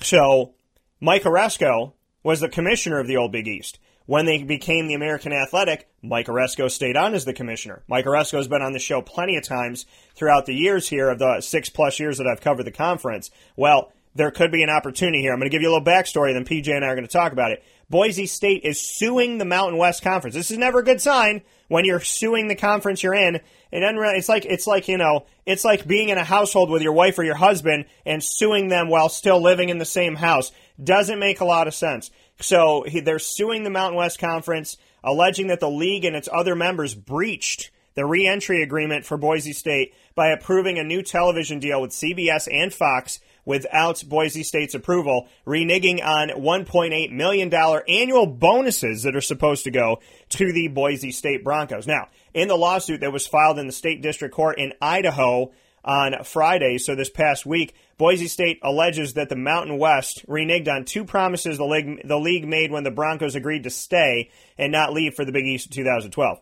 [SPEAKER 1] So Mike Aresco was the commissioner of the old Big East. When they became the American Athletic, Mike Aresco stayed on as the commissioner. Mike Aresco has been on the show plenty of times throughout the years here of the six plus years that I've covered the conference. Well, there could be an opportunity here. I'm going to give you a little backstory, then PJ and I are going to talk about it. Boise State is suing the Mountain West Conference. This is never a good sign when you're suing the conference you're in. And it's like it's like you know it's like being in a household with your wife or your husband and suing them while still living in the same house doesn't make a lot of sense. So they're suing the Mountain West Conference, alleging that the league and its other members breached the reentry agreement for Boise State by approving a new television deal with CBS and Fox without Boise State's approval, reneging on $1.8 million annual bonuses that are supposed to go to the Boise State Broncos. Now, in the lawsuit that was filed in the state district court in Idaho, on Friday. So this past week, Boise State alleges that the Mountain West reneged on two promises the league, the league made when the Broncos agreed to stay and not leave for the Big East in 2012.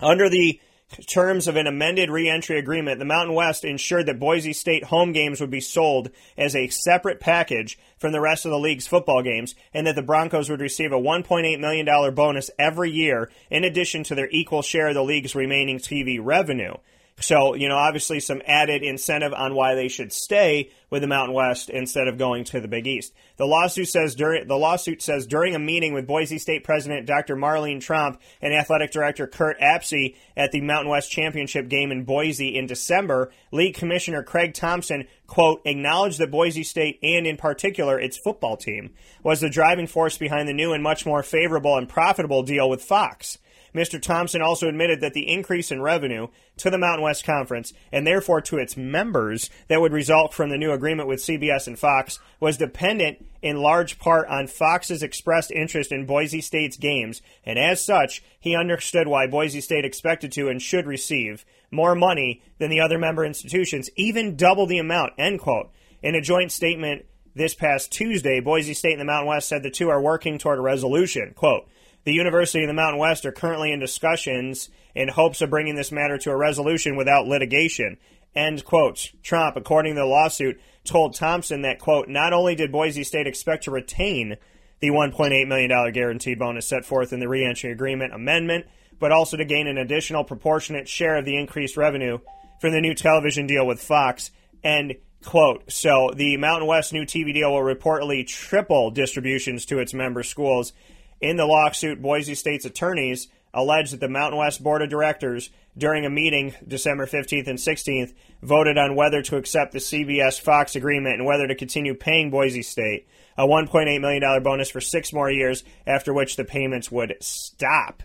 [SPEAKER 1] Under the terms of an amended reentry agreement, the Mountain West ensured that Boise State home games would be sold as a separate package from the rest of the league's football games, and that the Broncos would receive a $1.8 million bonus every year in addition to their equal share of the league's remaining TV revenue. So, you know, obviously some added incentive on why they should stay with the Mountain West instead of going to the Big East. The lawsuit says during the lawsuit says during a meeting with Boise State President Dr. Marlene Tromp and Athletic Director Kurt Apsey at the Mountain West Championship game in Boise in December, League Commissioner Craig Thompson quote acknowledged that Boise State and in particular its football team was the driving force behind the new and much more favorable and profitable deal with Fox. Mr. Thompson also admitted that the increase in revenue to the Mountain West Conference, and therefore to its members, that would result from the new agreement with CBS and Fox, was dependent in large part on Fox's expressed interest in Boise State's games, and as such, he understood why Boise State expected to and should receive more money than the other member institutions, even double the amount, end quote. In a joint statement this past Tuesday, Boise State and the Mountain West said the two are working toward a resolution. Quote, the University of the Mountain West are currently in discussions in hopes of bringing this matter to a resolution without litigation. End quote. Tromp, according to the lawsuit, told Thompson that, quote, not only did Boise State expect to retain the $1.8 million guaranteed bonus set forth in the reentry agreement amendment, but also to gain an additional proportionate share of the increased revenue from the new television deal with Fox. End quote. So the Mountain West new TV deal will reportedly triple distributions to its member schools in the lawsuit, Boise State's attorneys allege that the Mountain West Board of Directors, during a meeting December 15th and 16th, voted on whether to accept the CBS Fox agreement and whether to continue paying Boise State a $1.8 million bonus for six more years, after which the payments would stop.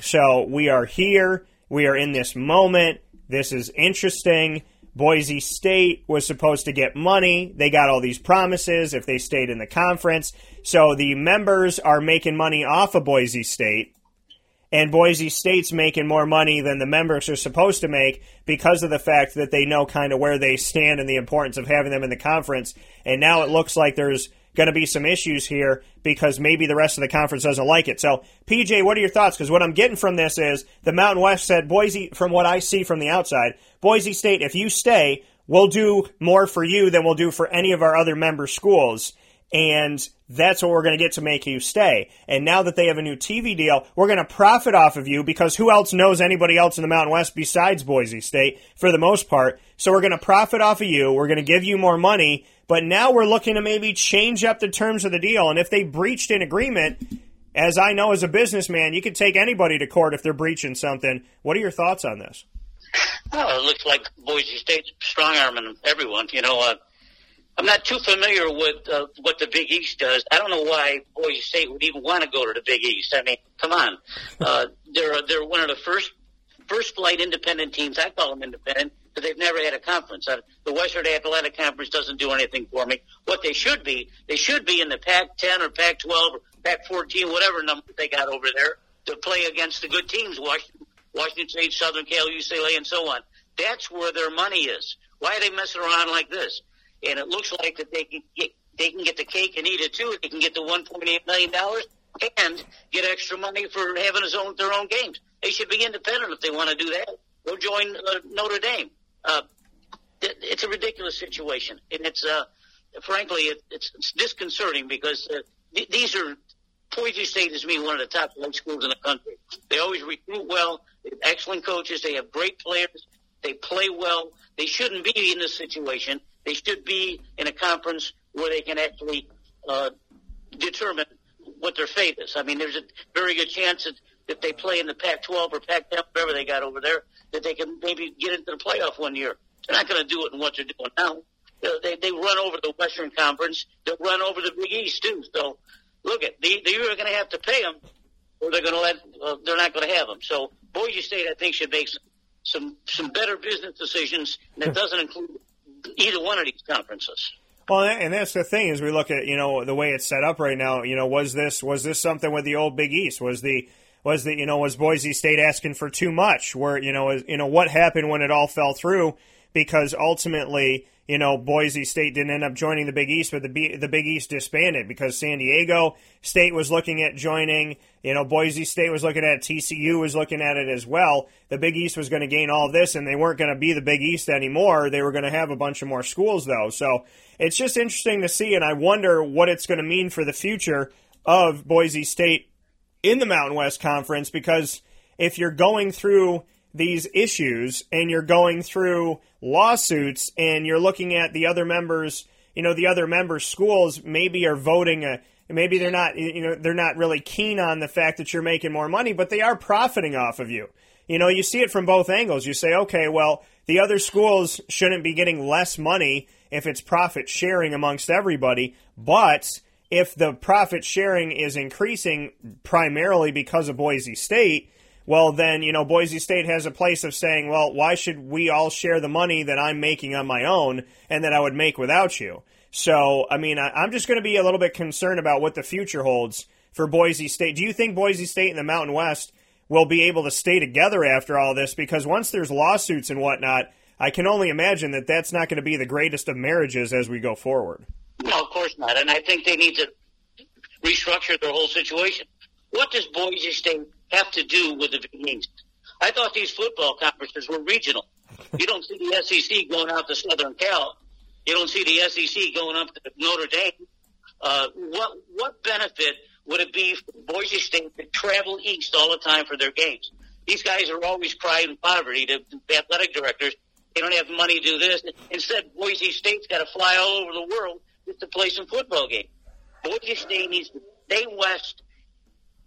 [SPEAKER 1] So we are here. We are in this moment. This is interesting. Boise State was supposed to get money. They got all these promises if they stayed in the conference. So the members are making money off of Boise State. And Boise State's making more money than the members are supposed to make because of the fact that they know kind of where they stand and the importance of having them in the conference. And now it looks like there's going to be some issues here because maybe the rest of the conference doesn't like it. So, PJ, what are your thoughts? Because what I'm getting from this is the Mountain West said, Boise, from what I see from the outside, Boise State, if you stay, we'll do more for you than we'll do for any of our other member schools. And that's what we're going to get to make you stay. And now that they have a new TV deal, we're going to profit off of you because who else knows anybody else in the Mountain West besides Boise State for the most part? So we're going to profit off of you. We're going to give you more money but now we're looking to maybe change up the terms of the deal. And if they breached an agreement, as I know as a businessman, you could take anybody to court if they're breaching something. What are your thoughts on this?
[SPEAKER 2] Well, it looks like Boise State's strong arming everyone. You know, uh, I'm not too familiar with uh, what the Big East does. I don't know why Boise State would even want to go to the Big East. I mean, come on, uh, they're they're one of the first first flight independent teams. I call them independent but they've never had a conference. Uh, the Western Athletic Conference doesn't do anything for me. What they should be, they should be in the Pac-10 or Pac-12 or Pac-14, whatever number they got over there, to play against the good teams, Washington, Washington State, Southern Cal, UCLA, and so on. That's where their money is. Why are they messing around like this? And it looks like that they can get they can get the cake and eat it too. They can get the 1.8 million dollars and get extra money for having his own their own games. They should be independent if they want to do that. Go join uh, Notre Dame. Uh, it's a ridiculous situation, and it's uh, frankly it, it's, it's disconcerting because uh, th- these are Boise State is me one of the top flight schools in the country. They always recruit well. They have excellent coaches. They have great players. They play well. They shouldn't be in this situation. They should be in a conference where they can actually uh, determine what their fate is. I mean, there's a very good chance that if they play in the Pac-12 or Pac-10, whatever they got over there, that they can maybe get into the playoff one year. They're not going to do it in what they're doing now. They they run over the Western Conference. They'll run over the Big East too. So look at they they're going to have to pay them, or they're going to let uh, they're not going to have them. So Boise State, I think, should make some some, some better business decisions, and it doesn't include either one of these conferences.
[SPEAKER 1] Well, and that's the thing is we look at you know the way it's set up right now. You know, was this was this something with the old Big East? Was the Was that you know was Boise State asking for too much? Where you know you know what happened when it all fell through? Because ultimately you know, Boise State didn't end up joining the Big East, but the B, the Big East disbanded because San Diego State was looking at joining. You know, Boise State was looking at. TCU was looking at it as well. The Big East was going to gain all this, and they weren't going to be the Big East anymore. They were going to have a bunch of more schools, though. So it's just interesting to see, and I wonder what it's going to mean for the future of Boise State in the Mountain West Conference because if you're going through these issues and you're going through lawsuits and you're looking at the other members, you know, the other members' schools maybe are voting a maybe they're not you know they're not really keen on the fact that you're making more money, but they are profiting off of you. You know, you see it from both angles. You say, okay, well, the other schools shouldn't be getting less money if it's profit sharing amongst everybody, but if the profit sharing is increasing primarily because of Boise State, well, then, you know, Boise State has a place of saying, well, why should we all share the money that I'm making on my own and that I would make without you? So, I mean, I, am just going to be a little bit concerned about what the future holds for Boise State. Do you think Boise State and the Mountain West will be able to stay together after all this? Because once there's lawsuits and whatnot, I can only imagine that that's not going to be the greatest of marriages as we go forward.
[SPEAKER 2] No, of course not. And I think they need to restructure their whole situation. What does Boise State have to do with the Big East? I thought these football conferences were regional. You don't see the SEC going out to Southern Cal. You don't see the SEC going up to Notre Dame. Uh, what what benefit would it be for Boise State to travel east all the time for their games? These guys are always crying poverty to the athletic directors. They don't have money to do this. Instead, Boise State's got to fly all over the world just to play some football games. Boise State needs to stay west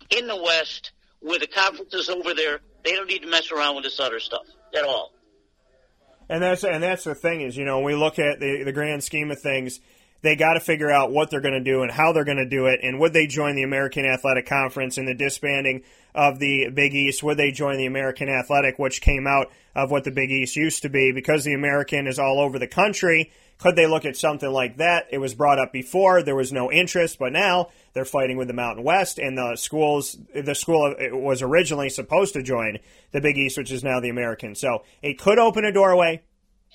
[SPEAKER 2] in the West where the conferences over there. They don't need to mess around with this other stuff at all.
[SPEAKER 1] And that's and that's the thing is, you know, when we look at the the grand scheme of things, they got to figure out what they're going to do and how they're going to do it, and would they join the American Athletic Conference in the disbanding of the Big East? Would they join the American Athletic, which came out of what the Big East used to be? Because the American is all over the country, could they look at something like that? It was brought up before. There was no interest, but now they're fighting with the Mountain West, and the schools, the school was originally supposed to join the Big East, which is now the American. So it could open a doorway.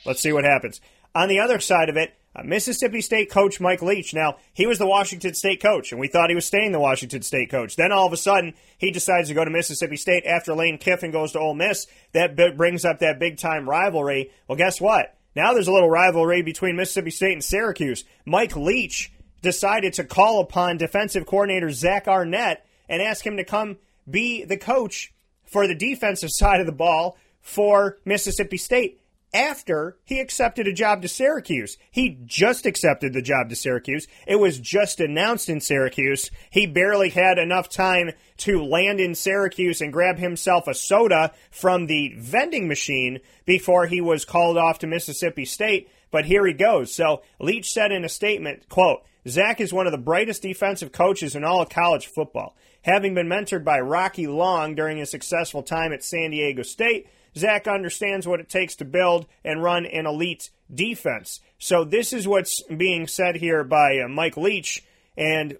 [SPEAKER 1] Let's see what happens. On the other side of it, uh, Mississippi State coach Mike Leach. Now, he was the Washington State coach, and we thought he was staying the Washington State coach. Then all of a sudden, he decides to go to Mississippi State after Lane Kiffin goes to Ole Miss. That brings up that big time rivalry. Well, guess what? Now there's a little rivalry between Mississippi State and Syracuse. Mike Leach decided to call upon defensive coordinator Zach Arnett and ask him to come be the coach for the defensive side of the ball for Mississippi State after he accepted a job to Syracuse. He just accepted the job to Syracuse. It was just announced in Syracuse. He barely had enough time to land in Syracuse and grab himself a soda from the vending machine before he was called off to Mississippi State. But here he goes. So Leach said in a statement, quote, Zach is one of the brightest defensive coaches in all of college football. Having been mentored by Rocky Long during his successful time at San Diego State, Zach understands what it takes to build and run an elite defense. So this is what's being said here by uh, Mike Leach, and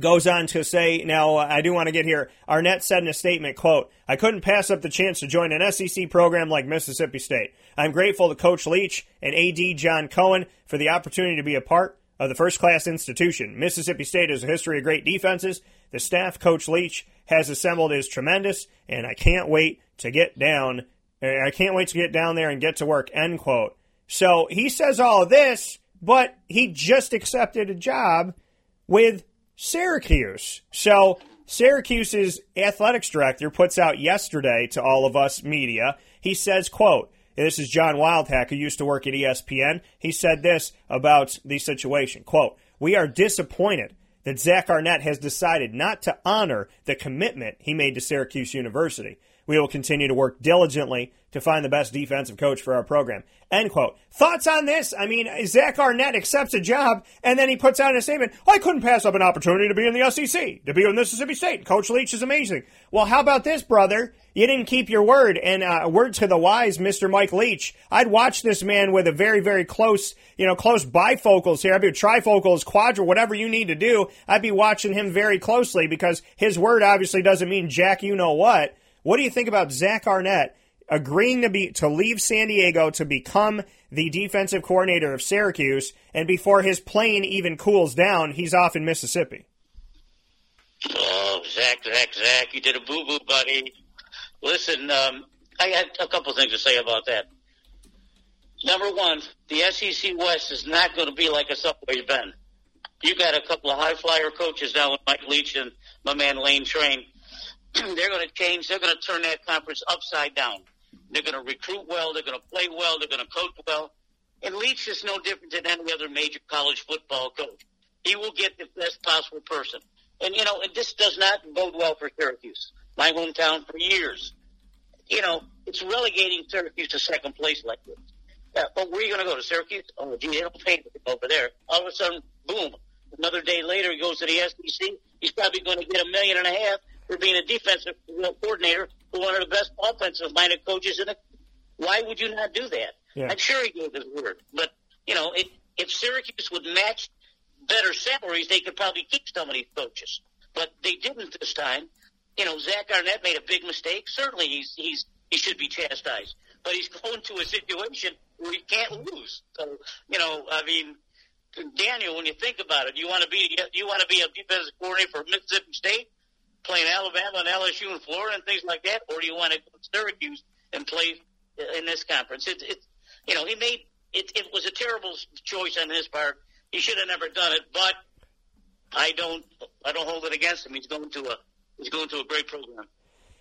[SPEAKER 1] goes on to say, now uh, I do want to get here. Arnett said in a statement, quote, I couldn't pass up the chance to join an SEC program like Mississippi State. I'm grateful to Coach Leach and AD John Cohen for the opportunity to be a part of the first class institution. Mississippi State has a history of great defenses. The staff Coach Leach has assembled is tremendous, and I can't wait to get down. I can't wait to get down there and get to work. End quote. So he says all this, but he just accepted a job with Syracuse. So Syracuse's athletics director puts out yesterday to all of us media. He says, quote, this is John Wildhack, who used to work at ESPN. He said this about the situation. Quote, We are disappointed that Zach Arnett has decided not to honor the commitment he made to Syracuse University. We will continue to work diligently to find the best defensive coach for our program. End quote. Thoughts on this? I mean, Zach Arnett accepts a job and then he puts out a statement, I couldn't pass up an opportunity to be in the SEC, to be in Mississippi State. Coach Leach is amazing. Well, how about this, brother? You didn't keep your word. And uh, word to the wise, Mr. Mike Leach. I'd watch this man with a very, very close, you know, close bifocals here. I'd be trifocals, quadra, whatever you need to do. I'd be watching him very closely because his word obviously doesn't mean jack you know what. What do you think about Zach Arnett agreeing to be to leave San Diego to become the defensive coordinator of Syracuse, and before his plane even cools down, he's off in Mississippi.
[SPEAKER 2] Oh, Zach, Zach, Zach, you did a boo boo, buddy. Listen, um, I had a couple things to say about that. Number one, the SEC West is not going to be like it's always been. You got a couple of high flyer coaches now with Mike Leach and my man Lane Train. they're going to change. They're going to turn that conference upside down. They're going to recruit well. They're going to play well. They're going to coach well. And Leach is no different than any other major college football coach. He will get the best possible person. And, you know, and this does not bode well for Syracuse, my hometown for years. You know, it's relegating Syracuse to second place like this. Yeah, but where are you going to go to Syracuse? Oh, gee, they don't pay over there. All of a sudden, boom. Another day later, he goes to the SEC. He's probably going to get a million and a half for being a defensive coordinator for one of the best offensive-minded coaches in the. Why would you not do that? Yeah. I'm sure he gave his word, but you know, if if Syracuse would match better salaries, they could probably keep some of these coaches. But they didn't this time. You know, Zach Arnett made a big mistake. Certainly, he's he's he should be chastised, but he's going to a situation where he can't lose. So, you know, I mean, Daniel, when you think about it, you want to be you want to be a defensive coordinator for Mississippi State playing Alabama and LSU and Florida and things like that, or do you want to go to Syracuse and play in this conference? It's it, you know, he made it. It was a terrible choice on his part. He should have never done it, but I don't. I don't hold it against him. He's going to a. He's going to a great program.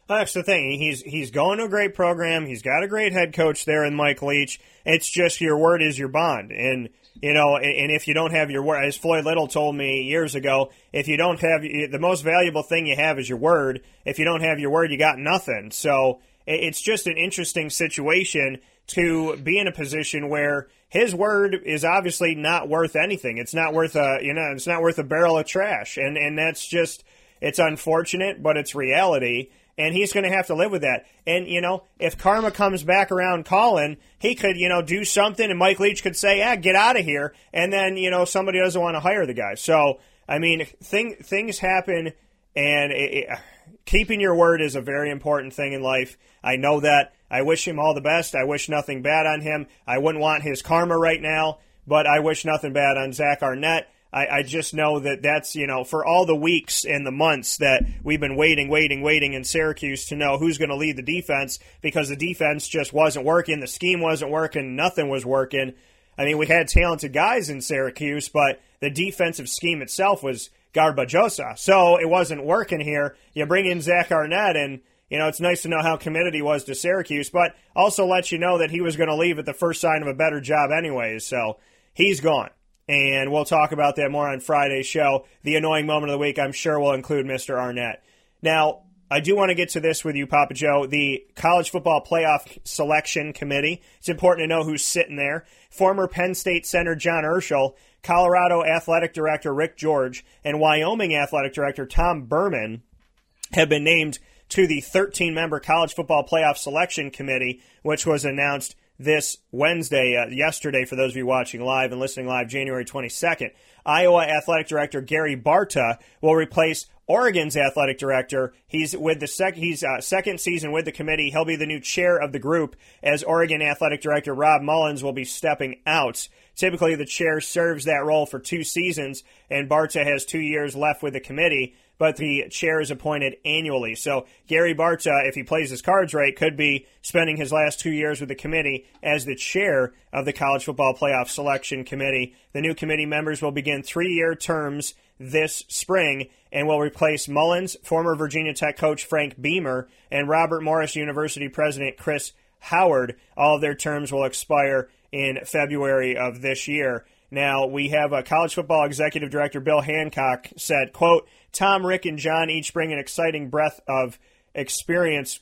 [SPEAKER 1] That's the thing. He's he's going to a great program. He's got a great head coach there in Mike Leach. It's just your word is your bond, and you know, and, and if you don't have your word, as Floyd Little told me years ago, if you don't have the most valuable thing you have is your word. If you don't have your word, you got nothing. So it's just an interesting situation to be in a position where his word is obviously not worth anything. It's not worth a you know, it's not worth a barrel of trash, and and that's just it's unfortunate, but it's reality and he's going to have to live with that. And you know, if Karma comes back around calling, he could you know do something, and Mike Leach could say, "Yeah, get out of here," and then you know somebody doesn't want to hire the guy. So I mean, thing, things happen, and it, it, keeping your word is a very important thing in life. I know that. I wish him all the best. I wish nothing bad on him. I wouldn't want his karma right now, but I wish nothing bad on Zach Arnett. I, I just know that that's, you know, for all the weeks and the months that we've been waiting, waiting, waiting in Syracuse to know who's going to lead the defense because the defense just wasn't working. The scheme wasn't working. Nothing was working. I mean, we had talented guys in Syracuse, but the defensive scheme itself was garbajosa. So it wasn't working here. You bring in Zach Arnett, and, you know, it's nice to know how committed he was to Syracuse, but also let you know that he was going to leave at the first sign of a better job, anyways. So he's gone and we'll talk about that more on Friday's show. The annoying moment of the week, I'm sure, will include Mr. Arnett. Now, I do want to get to this with you, Papa Joe. The College Football Playoff Selection Committee. It's important to know who's sitting there. Former Penn State Center John Urschel, Colorado Athletic Director Rick George, and Wyoming Athletic Director Tom Burman have been named to the 13 member College Football Playoff Selection Committee, which was announced this Wednesday, uh, yesterday, for those of you watching live and listening live, January 22nd. Iowa Athletic Director Gary Barta will replace Oregon's athletic director. He's with the sec- he's uh, second season with the committee. He'll be the new chair of the group as Oregon athletic director Rob Mullens will be stepping out. Typically, the chair serves that role for two seasons, and Barta has two years left with the committee but the chair is appointed annually. So Gary Barta, if he plays his cards right, could be spending his last two years with the committee as the chair of the College Football Playoff Selection Committee. The new committee members will begin three year terms this spring and will replace Mullens, former Virginia Tech coach Frank Beamer, and Robert Morris University president Chris Howard. All of their terms will expire in February of this year. Now, we have a college football executive director, Bill Hancock, said, quote, Tom, Rick, and John each bring an exciting breadth of experience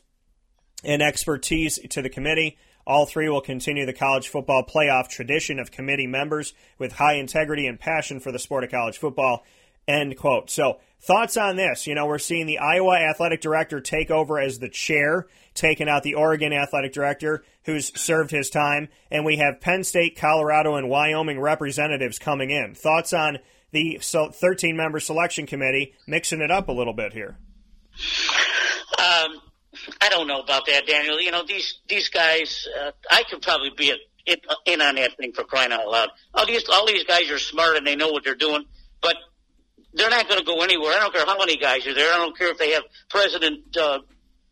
[SPEAKER 1] and expertise to the committee. All three will continue the college football playoff tradition of committee members with high integrity and passion for the sport of college football. End quote. So, thoughts on this? You know, we're seeing the Iowa athletic director take over as the chair, taking out the Oregon athletic director who's served his time, and we have Penn State, Colorado, and Wyoming representatives coming in. Thoughts on the 13 member selection committee mixing it up a little bit here?
[SPEAKER 2] Um, I don't know about that, Daniel. You know, these these guys, uh, I could probably be a, in on that thing for crying out loud. All these all these guys are smart and they know what they're doing, but they're not going to go anywhere. I don't care how many guys are there. I don't care if they have President uh,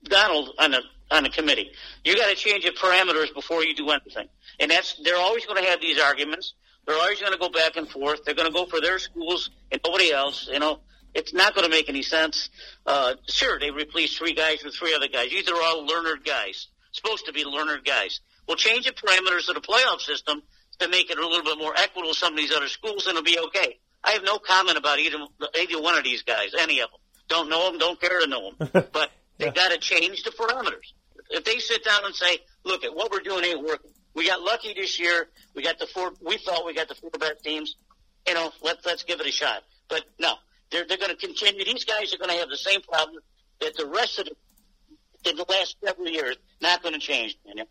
[SPEAKER 2] Donald on the on the committee. You got to change the parameters before you do anything, and that's they're always going to have these arguments. They're always going to go back and forth. They're going to go for their schools and nobody else. You know, it's not going to make any sense. Uh, sure, they replaced three guys with three other guys. These are all learned guys, supposed to be learned guys. We'll change the parameters of the playoff system to make it a little bit more equitable. Some of these other schools, and it'll be okay. I have no comment about either either one of these guys, any of them. Don't know them, don't care to know them. but they yeah. got to change the parameters. If they sit down and say, "Look, at what we're doing ain't working," we got lucky this year. We got the four. We thought we got the four best teams. You know, let's let's give it a shot. But no, they're they're going to continue. These guys are going to have the same problem that the rest of the in the last several years. Not going to change, Daniel.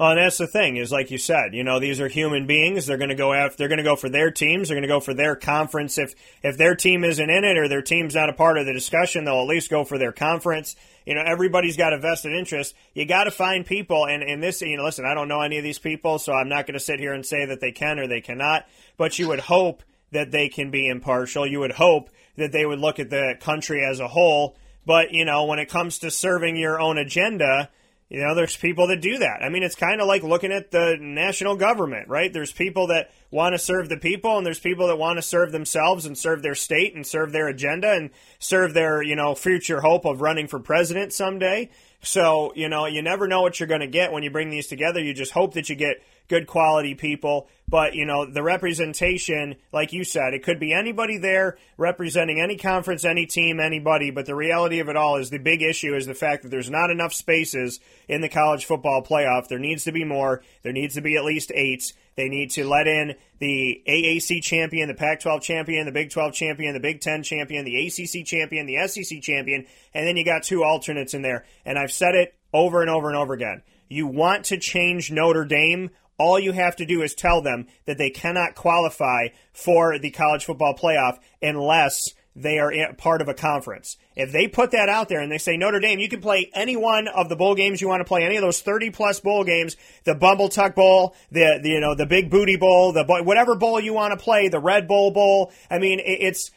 [SPEAKER 1] Well, and that's the thing is, like you said, you know, these are human beings. They're going to go after. They're going to go for their teams. They're going to go for their conference. If if their team isn't in it or their team's not a part of the discussion, they'll at least go for their conference. You know, everybody's got a vested interest. You got to find people, and and this, you know, listen, I don't know any of these people, so I'm not going to sit here and say that they can or they cannot. But you would hope that they can be impartial. You would hope that they would look at the country as a whole. But you know, when it comes to serving your own agenda you know, there's people that do that. I mean, it's kind of like looking at the national government, right? There's people that want to serve the people, and there's people that want to serve themselves and serve their state and serve their agenda and serve their, you know, future hope of running for president someday. So, you know, you never know what you're going to get when you bring these together. You just hope that you get good quality people. But, you know, the representation, like you said, it could be anybody there representing any conference, any team, anybody. But the reality of it all is the big issue is the fact that there's not enough spaces in the college football playoff. There needs to be more. There needs to be at least eight. They need to let in the AAC champion, the Pac 12 champion, the Big 12 champion, the Big 10 champion, the ACC champion, the SEC champion, and then you got two alternates in there. And I've said it over and over and over again. You want to change Notre Dame all you have to do is tell them that they cannot qualify for the college football playoff unless they are part of a conference. If they put that out there and they say Notre Dame, you can play any one of the bowl games you want to play, any of those thirty plus bowl games, the Bumble Tuck Bowl, the, the you know the Big Booty Bowl, the whatever bowl you want to play, the Red Bowl Bowl. I mean, it's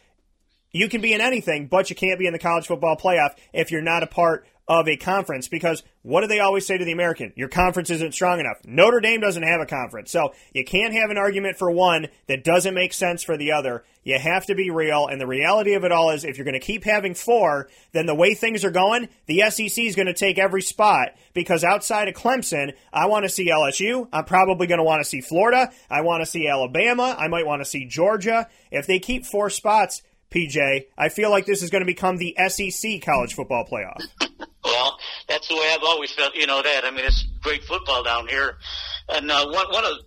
[SPEAKER 1] you can be in anything, but you can't be in the college football playoff if you're not a part of a conference because what do they always say to the American? Your conference isn't strong enough. Notre Dame doesn't have a conference. So you can't have an argument for one that doesn't make sense for the other. You have to be real. And the reality of it all is if you're going to keep having four, then the way things are going, the SEC is going to take every spot because outside of Clemson, I want to see LSU. I'm probably going to want to see Florida. I want to see Alabama. I might want to see Georgia. If they keep four spots, PJ, I feel like this is going to become the SEC college football playoff.
[SPEAKER 2] Well, that's the way I've always felt. You know that. I mean, it's great football down here. And uh, one, one of,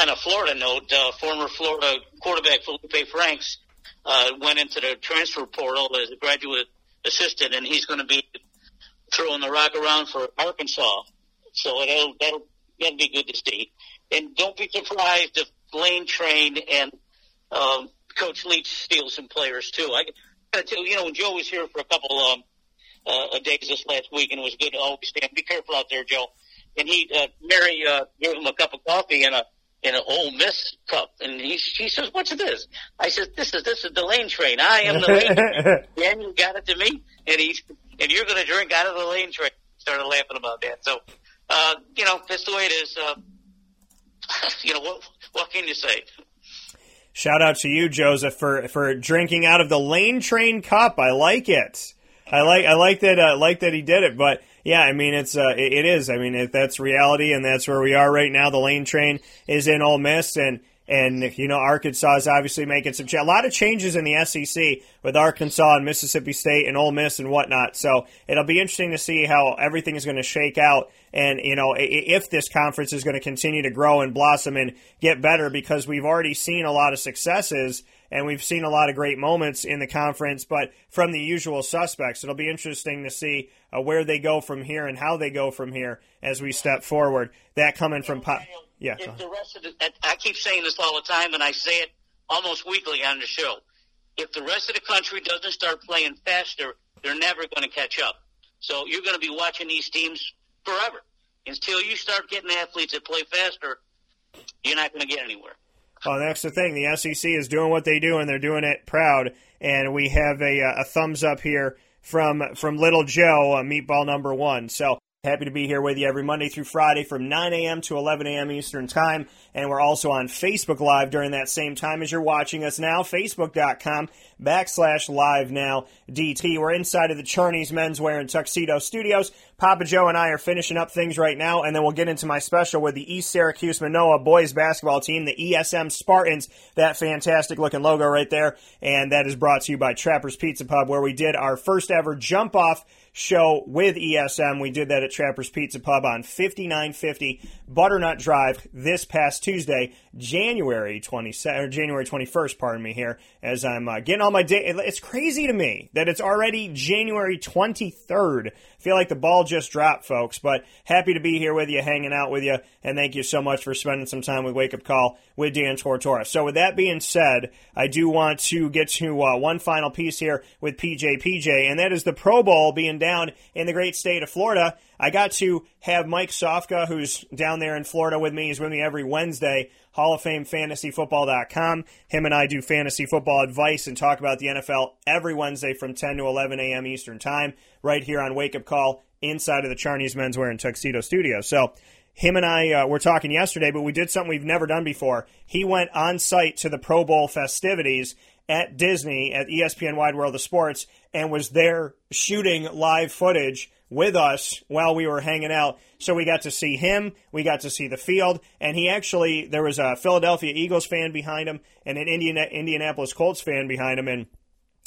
[SPEAKER 2] on a Florida note, uh, former Florida quarterback Feleipe Franks uh, went into the transfer portal as a graduate assistant, and he's going to be throwing the rock around for Arkansas. So that'll that'll that'll be good to see. And don't be surprised if Lane Train and um, Coach Leach steal some players too. I got to tell you, you know, when Joe was here for a couple um, uh, days this last week, and it was good to always stand. Be careful out there, Joe. And he, uh, Mary, uh, gave him a cup of coffee and a in an Ole Miss cup, and he she says, "What's this?" I said, "This is this is the lane train. I am the lane." train. Daniel got it to me, and he's and you're going to drink out of the lane train. Started laughing about that. So, uh, you know, that's the way it is. Uh, you know what? What can you say?
[SPEAKER 1] Shout out to you, Joseph, for for drinking out of the lane train cup. I like it. I like I like that uh, like that he did it, but yeah, I mean it's uh, it, it is. I mean it, that's reality, and that's where we are right now. The lane train is in Ole Miss, and and you know Arkansas is obviously making some ch- a lot of changes in the SEC with Arkansas and Mississippi State and Ole Miss and whatnot. So it'll be interesting to see how everything is going to shake out, and you know if this conference is going to continue to grow and blossom and get better because we've already seen a lot of successes and we've seen a lot of great moments in the conference, but from the usual suspects. It'll be interesting to see uh, where they go from here and how they go from here as we step forward. That coming from pop. Yeah.
[SPEAKER 2] If the rest of the, I keep saying this all the time, and I say it almost weekly on the show. If the rest of the country doesn't start playing faster, they're never going to catch up. So you're going to be watching these teams forever. Until you start getting athletes that play faster, you're not going to get anywhere.
[SPEAKER 1] Well, that's the thing. The SEC is doing what they do, and they're doing it proud. And we have a, a thumbs up here from from Little Joe, uh, Meatball number one. So Happy to be here with you every Monday through Friday from 9 a.m. to 11 a.m. Eastern Time. And we're also on Facebook Live during that same time as you're watching us now. Facebook.com backslash live now DT. We're inside of the Charney's Menswear and Tuxedo Studios. Papa Joe and I are finishing up things right now, and then we'll get into my special with the East Syracuse Minoa boys basketball team, the ESM Spartans. That fantastic looking logo right there. And that is brought to you by Trapper's Pizza Pub, where we did our first ever jump off show with ESM. We did that at Trapper's Pizza Pub on 5950 Butternut Drive this past Tuesday, January 27 or January 21st, pardon me here, as I'm uh, getting all my day. It's crazy to me that it's already January 23rd. I feel like the ball just dropped, folks, but happy to be here with you, hanging out with you, and thank you so much for spending some time with Wake Up Call with Dan Tortora. So with that being said, I do want to get to uh, one final piece here with PJ PJ, and that is the Pro Bowl being down in the great state of Florida. I got to have Mike Sofka, who's down there in Florida with me. He's with me every Wednesday. Hall of Fame fantasyfootball.com. Him and I do fantasy football advice and talk about the NFL every Wednesday from 10 to 11 a.m. Eastern Time, right here on Wake Up Call inside of the Charney's Menswear and Tuxedo Studio. So, him and I uh, were talking yesterday, but we did something we've never done before. He went on site to the Pro Bowl festivities at Disney at ESPN Wide World of Sports and was there shooting live footage with us while we were hanging out. So we got to see him, we got to see the field, and he actually there was a Philadelphia Eagles fan behind him and an Indian, Indianapolis Colts fan behind him, and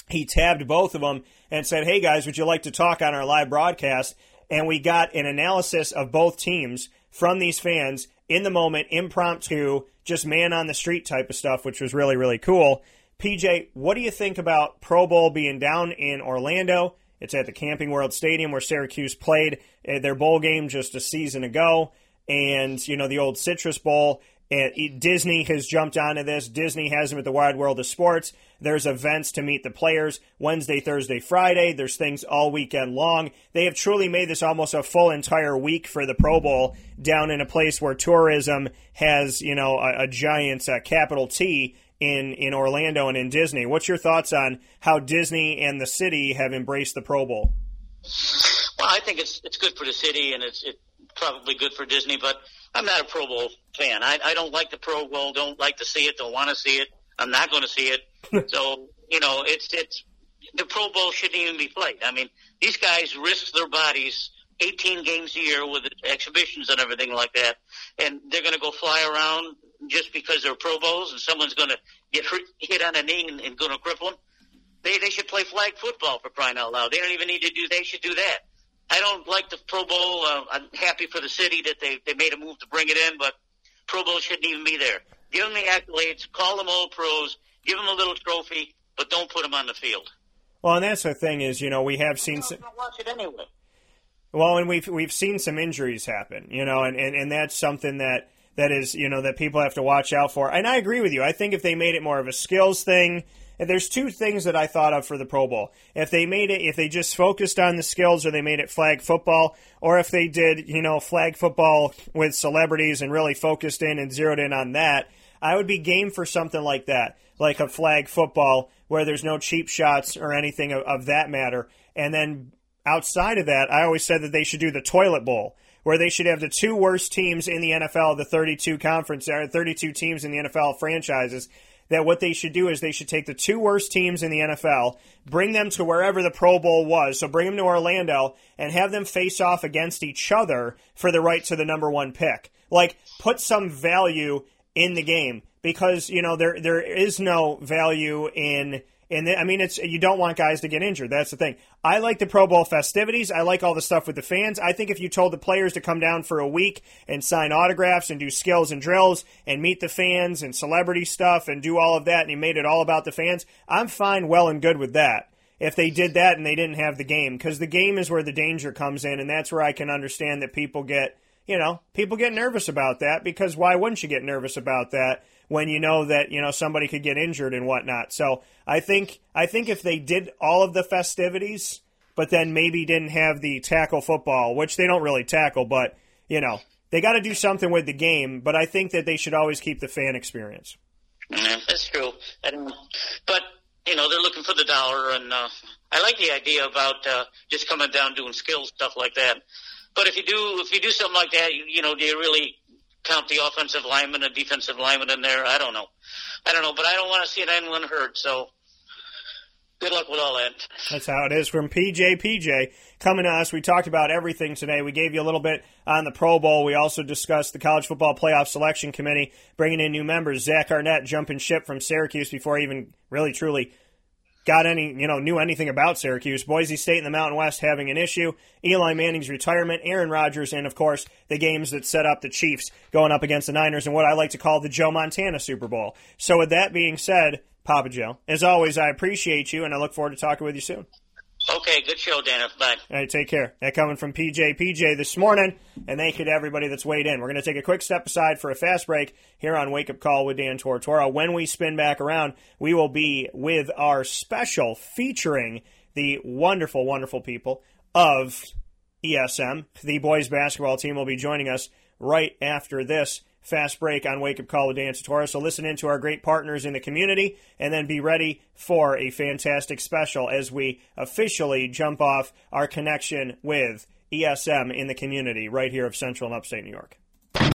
[SPEAKER 1] he tabbed both of them and said, "Hey guys, would you like to talk on our live broadcast?" And we got an analysis of both teams from these fans in the moment, impromptu, just man on the street type of stuff, which was really really cool. PJ, what do you think about Pro Bowl being down in Orlando? It's at the Camping World Stadium where Syracuse played uh, their bowl game just a season ago. And, you know, the old Citrus Bowl. And Disney has jumped onto this. Disney has them at the Wide World of Sports. There's events to meet the players Wednesday, Thursday, Friday. There's things all weekend long. They have truly made this almost a full entire week for the Pro Bowl down in a place where tourism has, you know, a, a giant uh, capital T in in Orlando and in Disney. What's your thoughts on how Disney and the city have embraced the Pro Bowl?
[SPEAKER 2] Well, I think it's it's good for the city and it's it's probably good for Disney, but I'm not a Pro Bowl fan. I, I don't like the Pro Bowl. Don't like to see it. Don't want to see it. I'm not going to see it. so you know, it's it's the Pro Bowl shouldn't even be played. I mean, these guys risk their bodies 18 games a year with exhibitions and everything like that, and they're going to go fly around just because they're Pro Bowls and someone's going to get hit on a knee and, and going to cripple them. They they should play flag football for crying out loud. They don't even need to do. They should do that. I don't like the Pro Bowl. Uh, I'm happy for the city that they they made a move to bring it in, but Pro Bowl shouldn't even be there. Give them the accolades, call them all pros, give them a little trophy, but don't put them on the field.
[SPEAKER 1] Well, and that's the thing is, you know, we have seen.
[SPEAKER 2] Some, watch it anyway.
[SPEAKER 1] Well, and we've we've seen some injuries happen, you know, and, and, and that's something that that is, you know, that people have to watch out for. And I agree with you. I think if they made it more of a skills thing, there's two things that I thought of for the Pro Bowl. If they made it, if they just focused on the skills, or they made it flag football, or if they did, you know, flag football with celebrities and really focused in and zeroed in on that, I would be game for something like that, like a flag football where there's no cheap shots or anything of, of that matter. And then outside of that, I always said that they should do the toilet bowl where they should have the two worst teams in the NFL, the 32 conference, or 32 teams in the NFL franchises. That what they should do is they should take the two worst teams in the NFL, bring them to wherever the Pro Bowl was, so bring them to Orlando and have them face off against each other for the right to the number one pick. Like, put some value in the game because you know there there is no value in and I mean, it's you don't want guys to get injured. That's the thing. I like the Pro Bowl festivities. I like all the stuff with the fans. I think if you told the players to come down for a week and sign autographs and do skills and drills and meet the fans and celebrity stuff and do all of that, and you made it all about the fans, I'm fine, well, and good with that. If they did that and they didn't have the game, because the game is where the danger comes in, and that's where I can understand that people get, you know, people get nervous about that because why wouldn't you get nervous about that? When you know that you know somebody could get injured and whatnot. So I think I think if they did all of the festivities, but then maybe didn't have the tackle football, which they don't really tackle, but you know they got to do something with the game. But I think that they should always keep the fan experience.
[SPEAKER 2] Yeah, that's true. And, but you know they're looking for the dollar, and uh, I like the idea about uh, just coming down doing skills stuff like that. But if you do if you do something like that, you, you know, do you really count the offensive lineman and defensive lineman in there. I don't know. I don't know, but I don't want to see an anyone hurt. So good luck with all that.
[SPEAKER 1] That's how it is from PJ. PJ coming to us. We talked about everything today. We gave you a little bit on the Pro Bowl. We also discussed the College Football Playoff Selection Committee bringing in new members. Zach Arnett jumping ship from Syracuse before even really truly got any, you know, knew anything about Syracuse. Boise State in the Mountain West having an issue. Eli Manning's retirement, Aaron Rodgers, and of course the games that set up the Chiefs going up against the Niners and what I like to call the Joe Montana Super Bowl. So with that being said, Papa Joe, as always, I appreciate you and I look forward to talking with you soon.
[SPEAKER 2] Okay, good show, Dana. Bye.
[SPEAKER 1] All right, take care. That coming from PJ. PJ this morning, and thank you to everybody that's weighed in. We're going to take a quick step aside for a fast break here on Wake Up Call with Dan Tortora. When we spin back around, we will be with our special featuring the wonderful, wonderful people of ESM. The boys basketball team will be joining us right after this fast break on Wake Up Call with Dan Tortora. So listen in to our great partners in the community and then be ready for a fantastic special as we officially jump off our connection with ESM in the community right here of Central and Upstate New York.